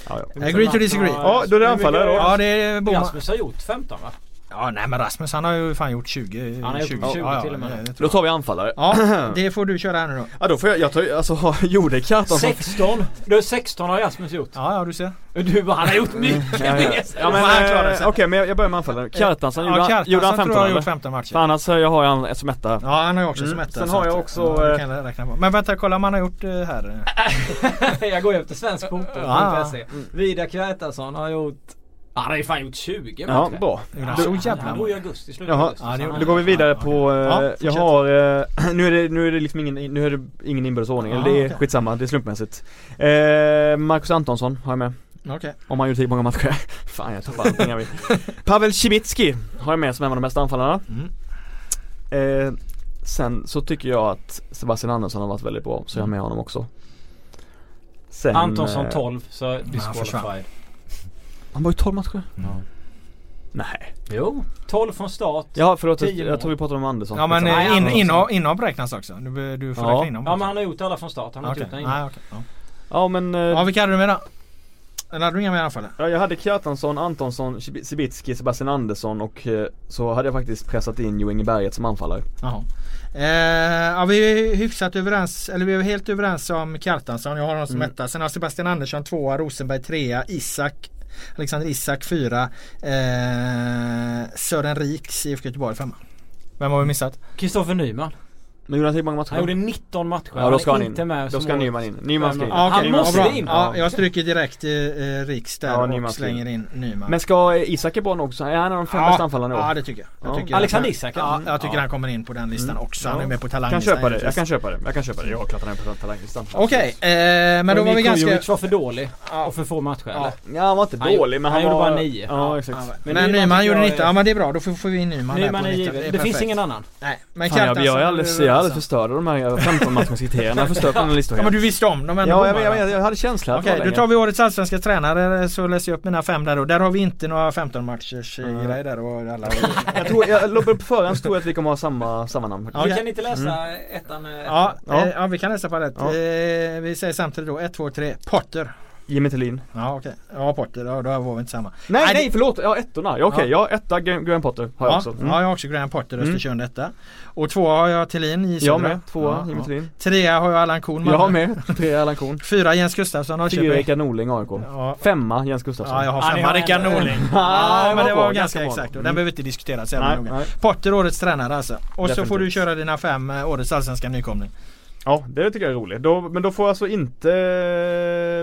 Ja, ja. Agree to disagree. Ja, då är det anfallare då. Ja det är Boman. Rasmus har gjort 15 va? Ja nej men Rasmus han har ju fan gjort 20. Han har gjort 20 till och med. tror Då tar vi anfallare Ja (clears throat) det får du köra här nu då. Ja då får jag, jag tar alltså (laughs) Jode Kjartansson 16! Du 16 har Rasmus gjort. Ja ja du ser. Du bara, han har gjort mycket Ja, ja. Ja men han klarar eh, sig. okej men jag, börjar med anfallare. Kjartansson Ja gjorde, han- Kjartansson gjorde han tror 15 jag har gjort 15 matcher. För annars så jag har jag han som etta Ja han har ju också Mm. som etta. Sen har jag också, ja, eh, kan jag räkna på. Men vänta kolla om han har gjort här. (laughs) jag går ju efter svensk fotboll Ja. på .se. Vidar Kjartansson har gjort Han har ju fan gjort 20 Ja matcher. bra Gjorde han Du- så jävla han bor i augusti, slutet Jaha, augusti. Ja, så han- då går vi vidare på, eh, Ja, jag fortsätt. har, eh, (laughs) nu är det, nu är det liksom ingen, nu är det ingen inbördes ordning, eller Ja, det är okej. skitsamma, det är slumpmässigt eh, Marcus Antonsson har jag med, Okej. om han gjort lika många matcher (laughs) Fan jag tappar allting jag vill Pavel Cibicki har jag med som en av de bästa anfallarna Mm. eh, Sen så tycker jag att Sebastian Andersson har varit väldigt bra, så jag har med honom också Sen, Antonsson eh, 12 så försvann. Han var ju 12 matcher? Ja. Nej Jo, 12 från start. Ja förlåt, jag tror vi pratade om Andersson Ja men Nej, eh, in, Andersson. inhopp, räknas också. Du, du får Ja. räkna inhopp Ja men han har gjort alla från start. Han har Okej. inte gjort Nej, okej. Ja. Ja men eh, ja vilka hade du med då? Eller hade du inga mer anfall? Ja, jag hade Kjartansson, Antonsson, Cibicki, Sebastian Andersson och eh, så hade jag faktiskt pressat in Jo Inge Berget som anfallare. Jaha. Eh, ja vi är hyfsat överens, eller vi är helt överens om Kjartansson. Jag har honom som Mm. etta. Sen har Sebastian Andersson tvåa, Rosenberg trea, Isak Alexander Isak fyra. Eh, Sören Riks IFK Göteborg femma. Vem har vi missat? Kristoffer Nyman. Men gjorde han hur många matcher? Han gjorde 19 matcher. Ja då ska han in. inte med Då ska årets- Nyman in. Nyman ska in. Ja, okej. Han måste in. Ja, jag stryker direkt eh, Riks där Ja, och Nyman slänger in Nyman. Men ska eh, Isak är bra nog också? Är han en av de fem bästa anfallarna i? Ja det tycker jag. jag Ja. tycker Alexander att- Isak, Ja, ja. jag tycker Ja. han kommer in på den listan Mm. också. Han Ja. är med på Jag talanglistan. kan köpa det, jag kan köpa det. Jag kan köpa det. Jag han är på talanglistan. Okej, eh, men då var vi ganska... Var för dålig Ja. och för få matcher Ja. eller? Ja han var inte Han dålig men han han, gjorde bara nio. Ja exakt. Men, Nyman tycker gjorde jag 19. är- Ja men det är bra, då får, vi in Nyman, Nyman där är på 19. given. är Det finns ingen annan. Nej, men Fan, jag, jag, jag alldeles förstörd av de här 15 matchkriterierna. Jag har förstört den här listan Ja men du visste om dem ändå Ja jag, jag, jag, jag hade känsla Okej, var då tar vi årets allsvenska tränare så läser jag upp mina fem där då. Där har vi inte några 15 matchers Mm. mm. grej där och alla... Jag tror, jag på förhand stod att vi kommer ha samma, samma namn. Ja. Vi kan inte läsa ettan? eh, Ja, Ja. eh, ja vi kan läsa på det. Ja. Eh, vi säger samtidigt då 1, 2, 3. Potter. Jimmy Tillin. Ja okej. Ja Potter, ja, då var vi inte samma. Nej Nej, nej, det- förlåt, ja ettorna. Ja, Okej, ja. etta Graham Potter har jag Ja, också. Mm. ja jag har också Graham Potter, Mm. Östersund etta. Och två har jag Thelin i Jag Södra. med, tvåa Ja, Jimmy ja. Tillin. Trea har jag Allan Korn. Jag har med, tre Allan Korn. (laughs) Fyra Jens Gustafsson Fyra Norrköping. Rickard Norling AIK. Ja. Femma Jens Gustafsson. Ja jag har Ja, femma Rickard Norling. (laughs) Ja, Ja men det var ganska exakt. Och Mm. den behöver inte diskuteras jävla noga. Potter årets tränare alltså. Och så får du köra dina fem eh, årets allsvenska nykomling. Ja, det tycker jag är roligt. Då, men då får alltså inte...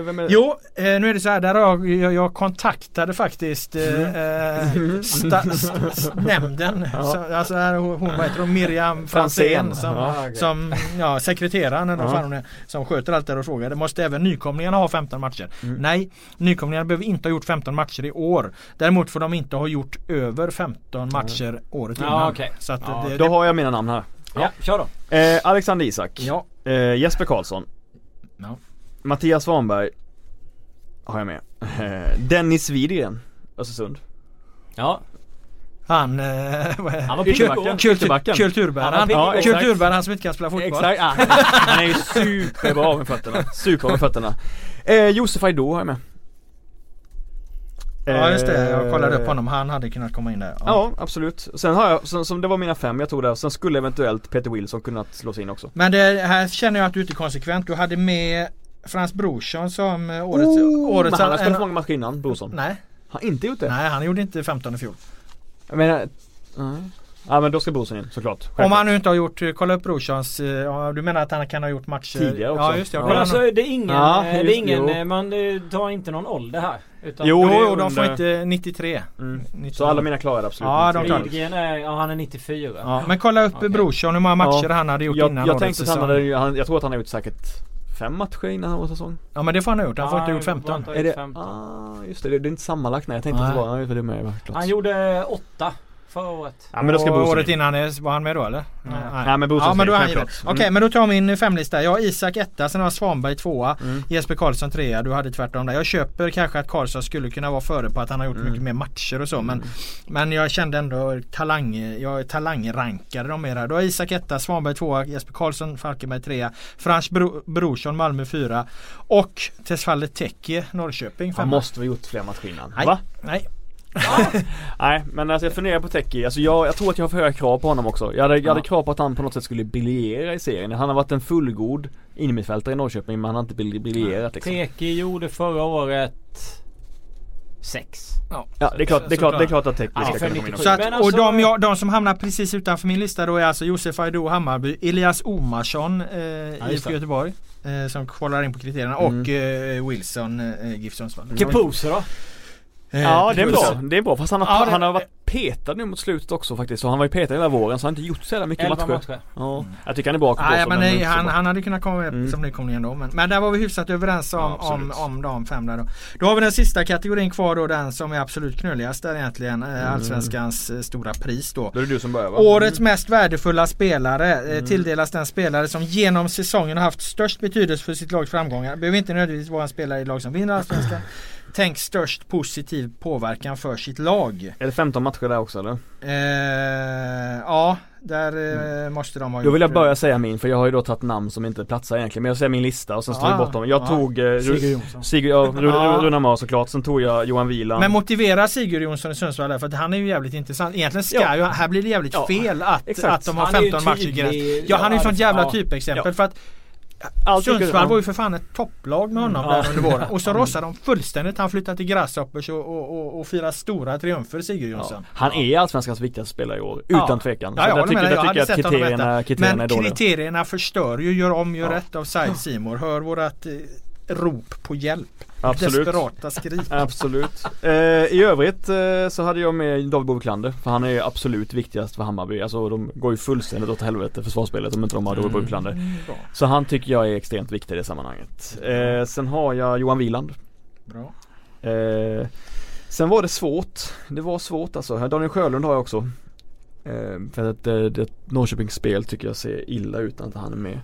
Vem är det? Jo, eh, nu är det så här. Där jag, jag, jag kontaktade faktiskt eh, eh, sta, st, st, nämnden. Ja. Så, alltså här, hon, vad heter hon? Miriam Franzén som, Ja, okej. som ja, sekreteraren eller Ja. hon som sköter allt där och frågade. Måste även nykomlingarna ha 15 matcher? Mm. Nej, nykomlingarna behöver inte ha gjort 15 matcher i år. Däremot får de inte ha gjort över 15 matcher året Ja, innan. okej. Så att Ja, det, Då det, har jag mina namn här. Ja, kör då. Eh, Alexander Isak. ja. Eh, Jesper Karlsson. Ja. Mattias Svanberg. Har jag med. Eh, Dennis Widgren. Östersund. Ja, Han, eh, (laughs) vad är- han var pigg igår. Kultur, Ytterbacken. kulturbäraren. Han Ja, kulturbäraren som inte kan spela fotboll. Exakt, ja. han är ju superbra med fötterna. Super med fötterna. Eh, Josef Aidoo har jag med. Ja just det, jag kollade upp Eh, honom. Han hade kunnat komma in där. Ja, absolut. Sen har jag, som, som det var mina fem jag tog där. Sen skulle eventuellt Peter Wilson kunnat slås in också. Men det här känner jag att du inte är konsekvent. Du hade med Frans Brorsson som eh, årets... Oh, årets men han har spelat en- många matcher innan, Brorsson. Nej, Har inte gjort det? nej han gjorde inte 15 i fjol. Jag menar, nej. Ja men då ska Brorsson in såklart. Om Självklart. han nu inte har gjort, eh, kolla upp Brorssons, eh, du menar att han kan ha gjort matcher Tidigare också. Ja just det, jag Ja. Men alltså det är ingen, Ja, eh, det är just- ingen, jo. man tar inte någon ålder här. Utan Jo, Jo, de får inte 93. Mm. 93. Så alla mina klarade absolut Ja, de. Lidgren är, ja han är 94. Ja, men kolla upp Okej. Brorsson, hur många matcher Ja. han hade gjort jag, innan jag tänkte att han hade, han, jag tror att han har gjort säkert fem matcher innan vår säsong. Ja men det får han ha gjort, han får inte ha gjort han 15. får Är det? ha gjort 15. Ah, just det, det, är inte sammanlagt. Nej jag tänkte Nej. att det var, ja, det med. Han gjorde åtta förra året. Ja men då ska Och året in. innan är- var han med då eller? Nej. Nej, men Brorsson Ja men då är han given. Okej Mm. men då tar jag min femlista. Jag har Isak etta, sen har jag Svanberg tvåa. Mm. Jesper Karlsson trea, du hade tvärtom där. Jag köper kanske att Karlsson skulle kunna vara före på att han har gjort Mm. mycket mer matcher och så men Men jag kände ändå talang, jag talangrankade dem mer här. Då har Isak etta, Svanberg tvåa, Jesper Karlsson, Falkenberg trea. Frans Bro, Brorsson, Malmö fyra. Och Tesfalle Teki, Norrköping Han femma. måste ha gjort fler matcher innan. Nej. Va? Nej. (laughs) Nej men alltså jag funderar på Teki, alltså jag, jag tror att jag har för höga krav på honom också. Jag hade, jag hade Ja. krav på att han på något sätt skulle briljera i serien. Han har varit en fullgod innermittfältare i Norrköping men han har inte briljerat liksom. Teki gjorde förra året sex. Ja. Ja det är klart, det är klart, det är klart att Teki Ja, ska kunna komma in 97. också. Så att, och alltså- de, jag, de som hamnar precis utanför min lista då är alltså Josef Aido Hammarby, Elias Omarsson eh, just IFK. Göteborg eh, som kvalar in på kriterierna Mm. och eh, Wilson eh, GIF Sundsvall. Keposo då? Eh, Ja det är bra, det är bra fast han har, Ja, det- han har varit petad nu mot slutet också faktiskt. Så han var ju petad hela våren så han har inte gjort så jävla mycket 11 matcher. matcher. Ja, jag tycker han är bra Nej, Keposo, men nej, han, bra. han hade kunnat komma med Mm. som nykomling ändå. Men, men där var vi hyfsat överens om, Ja, om, om de fem där då. Då har vi den sista kategorin kvar då, den som är absolut knöligast där egentligen. eh, Allsvenskans eh, stora pris då. Då är det du som börjar va? Årets mest värdefulla spelare Mm. tilldelas den spelare som genom säsongen har haft störst betydelse för sitt lags framgångar. Behöver inte nödvändigtvis vara en spelare i lag som vinner Allsvenskan. Tänk störst positiv påverkan för sitt lag. Är det 15 matcher där också eller? Eh, ja, där eh, måste de ha Då vill jag gjort, börja säga min för jag har ju då tagit namn som inte platsar egentligen men jag säger min lista och sen slår Ja, vi bort dem. Jag ja. tog eh, Sigurd Jonsson. Sigurd, ja, Ru- Ja. Runar Mar såklart, sen tog jag Johan Wieland Men motivera Sigurd Jonsson i Sundsvall där, för att han är ju jävligt intressant. Egentligen ska Ja. ju, här blir det jävligt Ja, fel att, exakt. att de har Han är ju 15 matcher tydlig. gräns. Ja han är ju sånt jävla ja. typexempel Ja. för att Allt Sundsvall ja. var ju för fan ett topplag med honom Ja. där under våren. Och så (laughs) rossar de fullständigt. Han flyttar till Grasshoppers och, och, och, och firar stora triumfer Sigurd Ja. Jonsson. Han är Allsvenskans viktigaste spelare i år, Ja. utan tvekan. Ja, jag jag med tycker, jag hade tycker att kriterierna, kriterierna Men kriterierna förstör ju, gör om, gör Ja. rätt av side Simor Hör vårat eh, rop på hjälp. Absolut. Desperata skrik. Absolut. Eh, I övrigt eh, så hade jag med David Boviklander för han är absolut viktigast för Hammarby. Alltså de går ju fullständigt åt helvete försvarsspelet om inte de har David Boviklander. Mm, bra. Så han tycker jag är extremt viktig i det sammanhanget. Eh, sen har jag Johan Wieland. bra. Eh, sen var det svårt. Det var svårt alltså. Daniel Sjölund har jag också. Eh, för att det, det Norrköpings spel tycker jag ser illa ut inte han är med.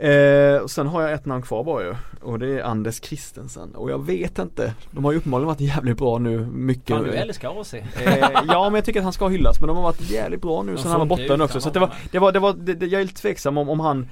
Eh, och sen har jag ett namn kvar bara ju. Och det är Anders Christensen. Och jag vet inte. De har ju uppenbarligen varit jävligt bra nu. Mycket. Fan du älskar AC. Eh, ja men jag tycker att han ska hyllas men de har varit jävligt bra nu De sen han var borta nu också. Så det var, det var, det var, det, det, jag är lite tveksam om, om han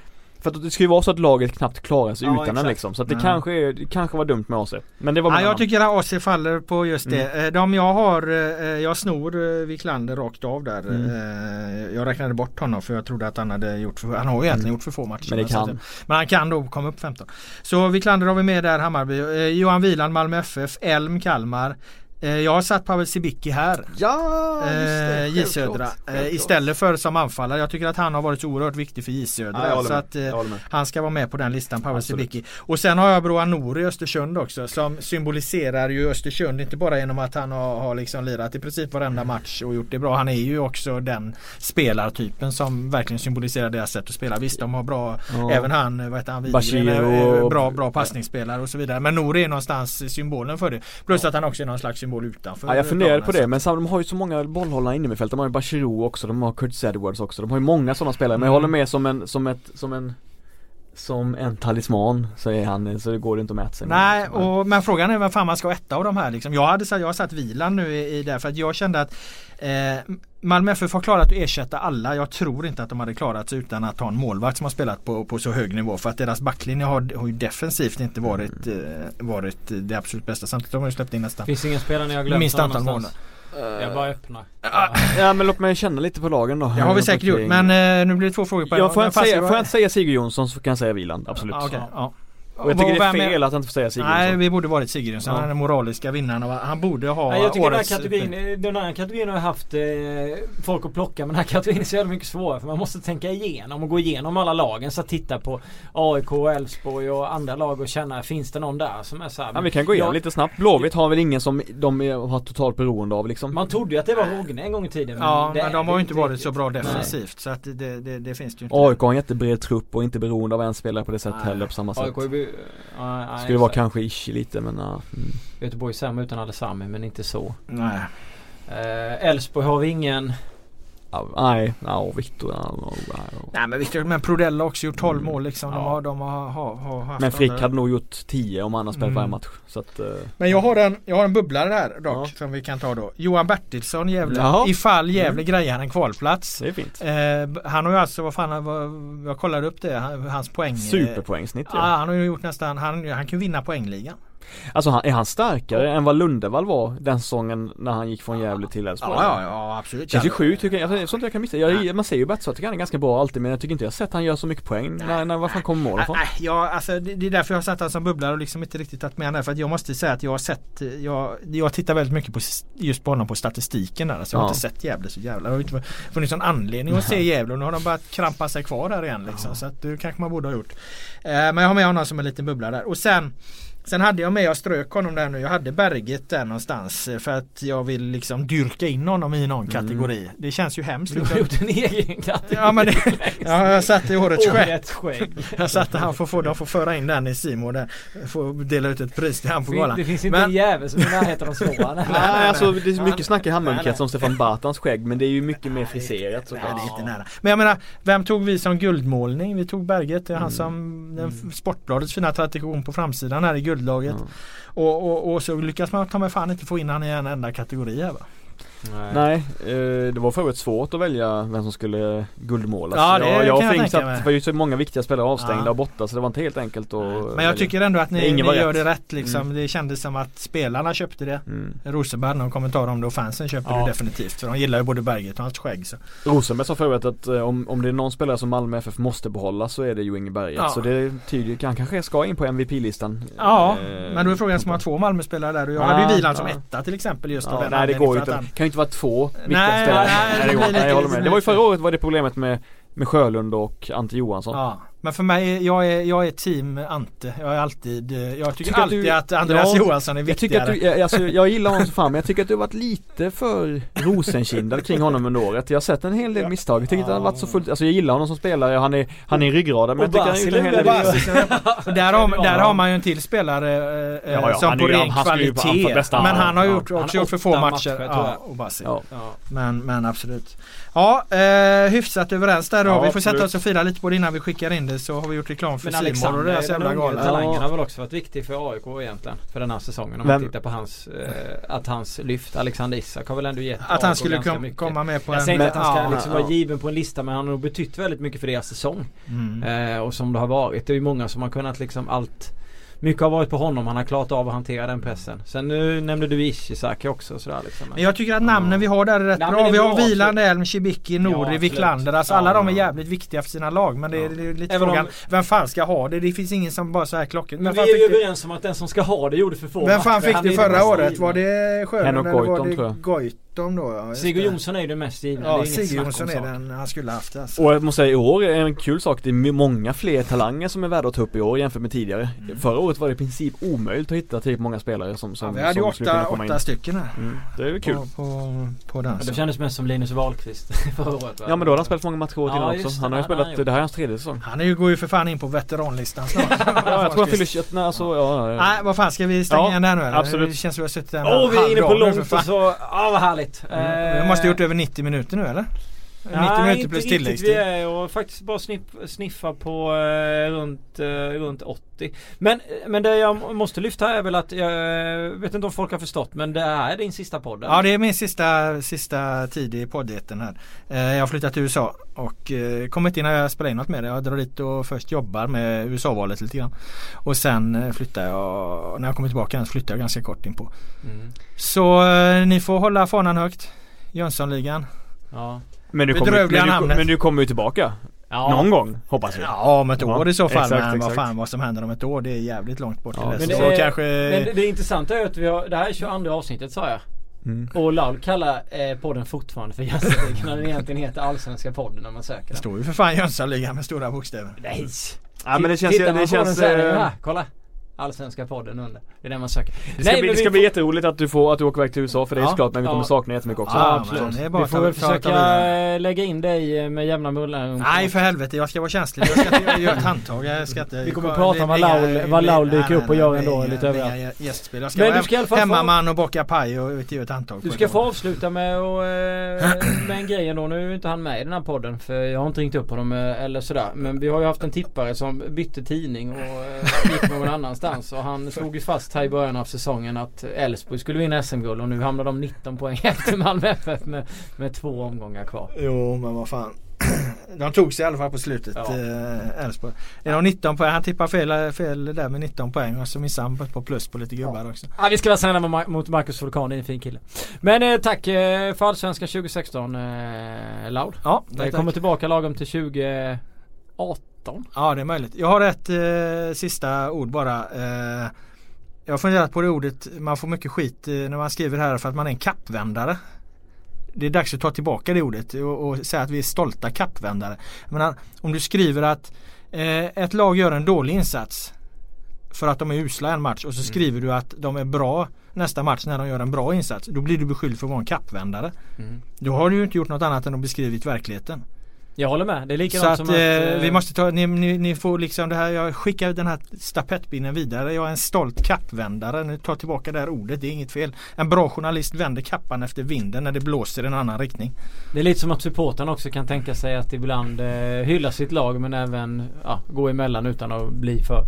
För att det ska ju vara så att laget knappt klarar sig Ja, utan den liksom. Så att det Mm. kanske är, det kanske var dumt med AC. Men det var Ja, jag tycker att AC faller på just det. Mm. Eh, De jag har, eh, jag snor eh, Wiklander rakt av där. Mm. Jag räknade bort honom för jag trodde att han hade gjort för, han har ju egentligen gjort för få matcher. Men det Så kan. Men han kan då komma upp 15. Så Wiklander har vi med där, Hammarby. Johan Wieland, Malmö FF, Elm, Kalmar. Eh, Jag har satt Pavel Sibicki här. Ja, Eh, J Södra. Eh, istället för som anfallare. Jag tycker att han har varit så oerhört viktig för J Södra. Ja, så att, han ska vara med på den listan, Pavel Absolut. Sibicki. Och sen har jag Broa Nour i Östersund också som symboliserar ju Östersund inte bara genom att han har, har liksom lirat i princip varenda match och gjort det bra. Han är ju också den spelartypen som verkligen symboliserar deras sätt att spela. Visst de har bra, Ja. även han, vad heter han, Widgren, och- bra, bra passningsspelare och så vidare. Men Nour är någonstans symbolen för det. Plus att han också är någon slags symbol utanför. Ja, jag planen, på det men sam- de har ju så många bollhållare inne med fält. De har ju Bachirou också, de har Curtis Edwards också. De har ju många sådana spelare men jag Mm. håller med som en, som ett, som en som en talisman så är han, så det går det inte att mäta sig. Nej, och, men frågan är vem fan man ska etta av de här liksom. Jag hade jag har satt Vilan nu i, i där för att jag kände att eh, Malmö FF har klarat att ersätta alla. Jag tror inte att de hade klarat sig utan att ha en målvakt som har spelat på, på så hög nivå. För att deras backlinje har, har ju defensivt inte varit, eh, varit det absolut bästa. Samtidigt har de ju släppt in nästan Finns ingen spelare har glömt minst antal mål. Någonstans? Jag bara öppnar. (laughs) Ja men låt mig känna lite på lagen då. Det har vi säkert gjort men eh, nu blir det två frågor på en jag får, gång. jag säga, får jag inte säga Sigurd Jonsson så kan jag säga Wieland, absolut. Ja, okej, ja. Och jag tycker det är fel att jag inte får säga Sigurd Nej vi borde varit Sigurdsson. Ja. Han är den moraliska vinnaren och han borde ha Nej, jag tycker den här årets... kategorin, den här kategorin har jag haft eh, folk att plocka men den här kategorin är så jävla mycket svårare för man måste tänka igenom och gå igenom alla lagen så att titta på AIK, Elfsborg och andra lag och känna finns det någon där som är så här, Ja, vi kan gå igenom jag- lite snabbt. Blåvitt har väl ingen som de är- har totalt beroende av liksom. Man trodde ju att det var Rogne en gång i tiden Ja det men är de har ju inte varit så bra Nej. defensivt så att det, det, det finns det ju inte. AIK har en jättebred trupp och inte beroende av en spelare på det sättet Nej. heller på samma sätt. AIK är ju- ja, nej, Skulle vara kanske ish lite men ja. Mm. Göteborg är sämre utan Alessami men inte så. Nej. Eh, Elfsborg har vi ingen. Nej, ja Victor, ja, ja. Nej men Victor, men Prodell har också gjort 12 Mm. mål liksom. De Ja. har, de har, har, har haft Men Frick hade nog gjort 10 om han hade spelat Mm. varje match. Så att, eh, Men jag har en, jag har en bubblare där dock Ja. som vi kan ta då. Johan Bertilsson Gävle. Jaha. Ifall Gävle Mm. grejar en kvalplats. det är fint. Eh, han har ju alltså, vad fan, vad, jag kollade upp det, han, hans poäng. Superpoängsnitt Ja, ja. han har ju gjort nästan, han, han kan ju vinna poängligan. Alltså han, är han starkare än vad Lundevall var den säsongen när han gick från Gävle till Elfsborg? ja absolut. Känns ju sjukt tycker jag, jag, sånt jag kan missa. Jag, man ser ju Bertilsson, jag tycker han är ganska bra alltid men jag tycker inte jag har sett han gör så mycket poäng. När, när, var fan kommer Nej, ifrån? nej, ja, alltså, det, är därför jag har satt han som bubblare och liksom inte riktigt tagit med honom. För att jag måste säga att jag har sett Jag, jag tittar väldigt mycket på just på honom på statistiken där. Alltså jag har Ja. inte sett Gävle så jävla. Det har inte funnits någon anledning att se Gävle och nu har de börjat krampa sig kvar där igen liksom. Så att det kanske man borde ha gjort. Eh, men jag har med honom som en liten bubbla där. Och sen Sen hade jag med, jag strök honom där nu, jag hade Berget där någonstans eh, för att jag vill liksom dyrka in honom i någon kategori. Det känns ju hemskt. Du har gjort en egen kategori. Ja men det, ja, jag satte årets. Årets skägg. Jag satte han får få, de får föra in den i Simon där. Får dela ut ett pris till han på galan. Det finns inte Men- en jävel som är i närheten av (laughs) slå han. Nej, alltså det är mycket snack i Nej, nej. om Stefan Bartans skägg men det är ju mycket mer friserat Nej, såklart. det är inte nära. Men jag menar, vem tog vi som guldmålning? Vi tog Berget. Det är han Mm. som den Sportbladets fina tradition på framsidan här i guldlaget. Ja. Och, och, och så lyckas man ta mig fan inte få in han i en enda kategori här va? Nej, eh, det var för övrigt svårt att välja vem som skulle guldmålas. Ja, det jag, jag kan jag tänka mig. det var ju så många viktiga spelare avstängda Ja. och borta så det var inte helt enkelt att Men jag välja. tycker ändå att ni, Ingen ni gör rätt. det rätt liksom. Mm. Det kändes som att spelarna köpte det. Mm. Rosenberg hade någon kommentar om det och fansen köpte Ja. det definitivt. För de gillar ju både Berget och hans skägg. Så. Rosenberg sa för övrigt att eh, om, om det är någon spelare som Malmö FF måste behålla så är det ju Inge Berget. Ja. Så det tyder han kanske ska in på MVP-listan. Ja, Eh, men då är frågan som har två Malmö-spelare där och jag Ja, hade ju Wieland som etta till exempel just av Ja, den nej det går ju inte. Ju inte vara två Nej, nej, lite- Nej, jag håller med. Det var ju förra året var det problemet med, med Sjölund och Ante Johansson. Ja, men för mig, jag är, jag är team Ante. Jag är alltid, eh, jag tycker, Tycker att alltid du- att Andreas Ja, Johansson är Jag tycker viktigare. att du, jag- alltså, jag gillar honom så fan men jag tycker att du har varit lite för rosenkindad kring honom under året. Jag har sett en hel del misstag. Jag tycker inte att han har varit så fullt, alltså jag gillar honom som spelare, han är, han är ryggraden men jag Och tycker han har gjort en hel del Basil Och där, har, där har man ju en till spelare eh, Ja, ja, som på ren kvalitet. Men han har Ja, gjort, också gjort för få matcher. matcher, ja, jag. och. Ja. Men, men absolut. Ja, eh, hyfsat överens där då. Ja, vi får sätta oss och fira lite på det innan vi skickar in det så har vi gjort reklam för Men Simon och deras jävla gala. talangen har väl också varit viktig för AIK egentligen. För den här säsongen. Om Vem? man tittar på hans, eh, att hans lyft, Alexander Isak har väl ändå gett Att han AIK skulle ganska kom, komma med på Jag en... säger inte att han ska ja, liksom ja. vara given på en lista men han har nog betytt väldigt mycket för deras säsong. mm. Eh, och som det har varit. Det är ju många som har kunnat liksom allt mycket har varit på honom. Han har klarat av att hantera den pressen. Sen nu nämnde du Ishizaki också sådär liksom. Men jag tycker att namnen vi har där är rätt Nej, bra. är Vi har Wieland, Elm, Cibicki, Nouri, absolut. Wiklander. Alltså Ja, alla de är ja. jävligt viktiga för sina lag. Men det är, Ja. det är lite Även om- frågan vem fan ska ha det? Det finns ingen som bara så här klockan. Men vi är ju överens om att den som ska ha det gjorde för få vem fan fick Han det förra året? Var det Sjölund eller var Goitom, det tror Goitom då? Ja, Sigurd. Jonsson är ju det mest givna. Ja, Sigurd Jonsson är den han skulle haft alltså. Och jag måste säga i år är en kul sak, det är många fler talanger som är värda att ta upp i år jämfört med tidigare. Förra året var det i princip omöjligt att hitta tillräckligt många spelare som, som, Ja, vi hade ju som skulle kunna åtta, komma in. åtta stycken här. Mm, det är väl kul. På, på, på den. Så. Det kändes mest som Linus Wahlqvist (laughs) förra året va? Ja men då har han spelat många matcher året Ja, innan också. det, Han har ju hade han spelat, gjort. det här är hans tredje säsong. Han är ju, går ju för fan in på veteranlistan snart. (laughs) Ja, jag tror han fyller 21, nej alltså ja, ja. Nej vad fan ska vi stänga Ja, igen där nu eller? absolut. Det känns som vi har suttit en Åh vi är inne på långt och så, ja vad härligt. Mm. Vi måste ha gjort över 90 minuter nu eller? 90 minuter plus riktigt. tilläggstid. Vi är och faktiskt bara sniff, sniffa på eh, runt, eh, runt 80. Men, men det jag måste lyfta är väl att jag vet inte om folk har förstått men det är din sista podd. Ja det är min sista, sista tid i poddjätten här. Eh, jag har flyttat till USA och eh, kommer inte in när jag spelar in något med det. Jag drar dit och först jobbar med USA-valet lite grann. Och sen eh, flyttar jag, när jag kommer tillbaka så flyttar jag ganska kort in på. Mm. Så eh, ni får hålla fanan högt. Jönssonligan. Ja. Men du, kommer, men, men du kommer ju tillbaka. Ja. Någon gång hoppas vi. Ja om ett Ja, år i så fall. exakt, men vad exakt. fan vad som händer om ett år det är jävligt långt bort Ja, till Men det, är, kanske... men det, det intressanta är att vi har, det här är 22 avsnittet sa jag. Mm. Och Laul kallar eh, podden fortfarande för Jönssonligan när den egentligen heter Allsvenska podden när man söker Det den. står ju för fan Jönssonligan med stora bokstäver. Nej! Ja men det känns, Tittar det man på känns den så det eh, här, kolla! Allsvenska podden under. Det är den man söker. Det ska, Nej, bli, det vi ska får- bli jätteroligt att du får, att du åker iväg till USA för det är Ja. såklart men vi kommer Ja. sakna jättemycket också. Ja, absolut. men det är bara Vi får väl försöka vidare. eh, lägga in dig eh, med jämna mellanrum. Nej för helvete jag ska vara känslig. Jag ska inte göra ett handtag. Jag ska inte, Vi kommer att prata om vad Laul- vad Laul dyker upp och gör ändå lite överallt. Gästspel. Jag ska Men vara du ska få- hemmaman och baka paj och göra ett handtag. Du ska få avsluta med, och, eh, med en grej ändå. Nu är inte han med i den här podden för jag har inte ringt upp honom eller sådär. Men vi har ju haft en tippare som bytte tidning och gick någon annanstans. Och han slog ju fast här i början av säsongen att Elfsborg skulle vinna SM-guld och nu hamnar de 19 poäng (laughs) efter Malmö FF med, med två omgångar kvar. Jo men vad fan. (clears throat) De tog sig i alla fall på slutet Ja. eh, Elfsborg. Är de 19 poäng? Han tippar fel, fel där med 19 poäng och så missade han på plus på lite gubbar också. Ja, vi ska vara snälla mot Ma- mot Marcus Vulkan, det är en fin kille. Men eh, tack eh, för Allsvenskan 2016 eh, Laud. Ja, Vi tack, kommer tack. tillbaka lagom till 2018. Ja det är möjligt. Jag har ett eh, sista ord bara. Eh, jag har funderat på det ordet. Man får mycket skit eh, när man skriver här för att man är en kappvändare. Det är dags att ta tillbaka det ordet och, och säga att vi är stolta kappvändare. Jag menar, om du skriver att eh, ett lag gör en dålig insats för att de är usla en match och så skriver du att de är bra nästa match när de gör en bra insats. Då blir du beskylld för att vara en kappvändare. Mm. Då har du ju inte gjort något annat än att beskrivit verkligen. Jag håller med. Det är Så likadant att, som att... eh, vi eh, måste ta, ni, ni, ni får liksom det här, jag skickar den här stafettpinnen vidare. Jag är en stolt kappvändare. Nu tar tillbaka det här ordet, det är inget fel. En bra journalist vänder kappan efter vinden när det blåser i en annan riktning. Det är lite som att supporten också kan tänka sig att ibland eh, hylla sitt lag men även ja, gå emellan utan att bli för...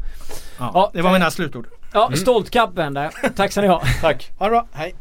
Ja, Ja, det var eh, mina slutord. Ja, stolt kappvändare. Tack ska ni ha. Tack! Ha det bra, hej!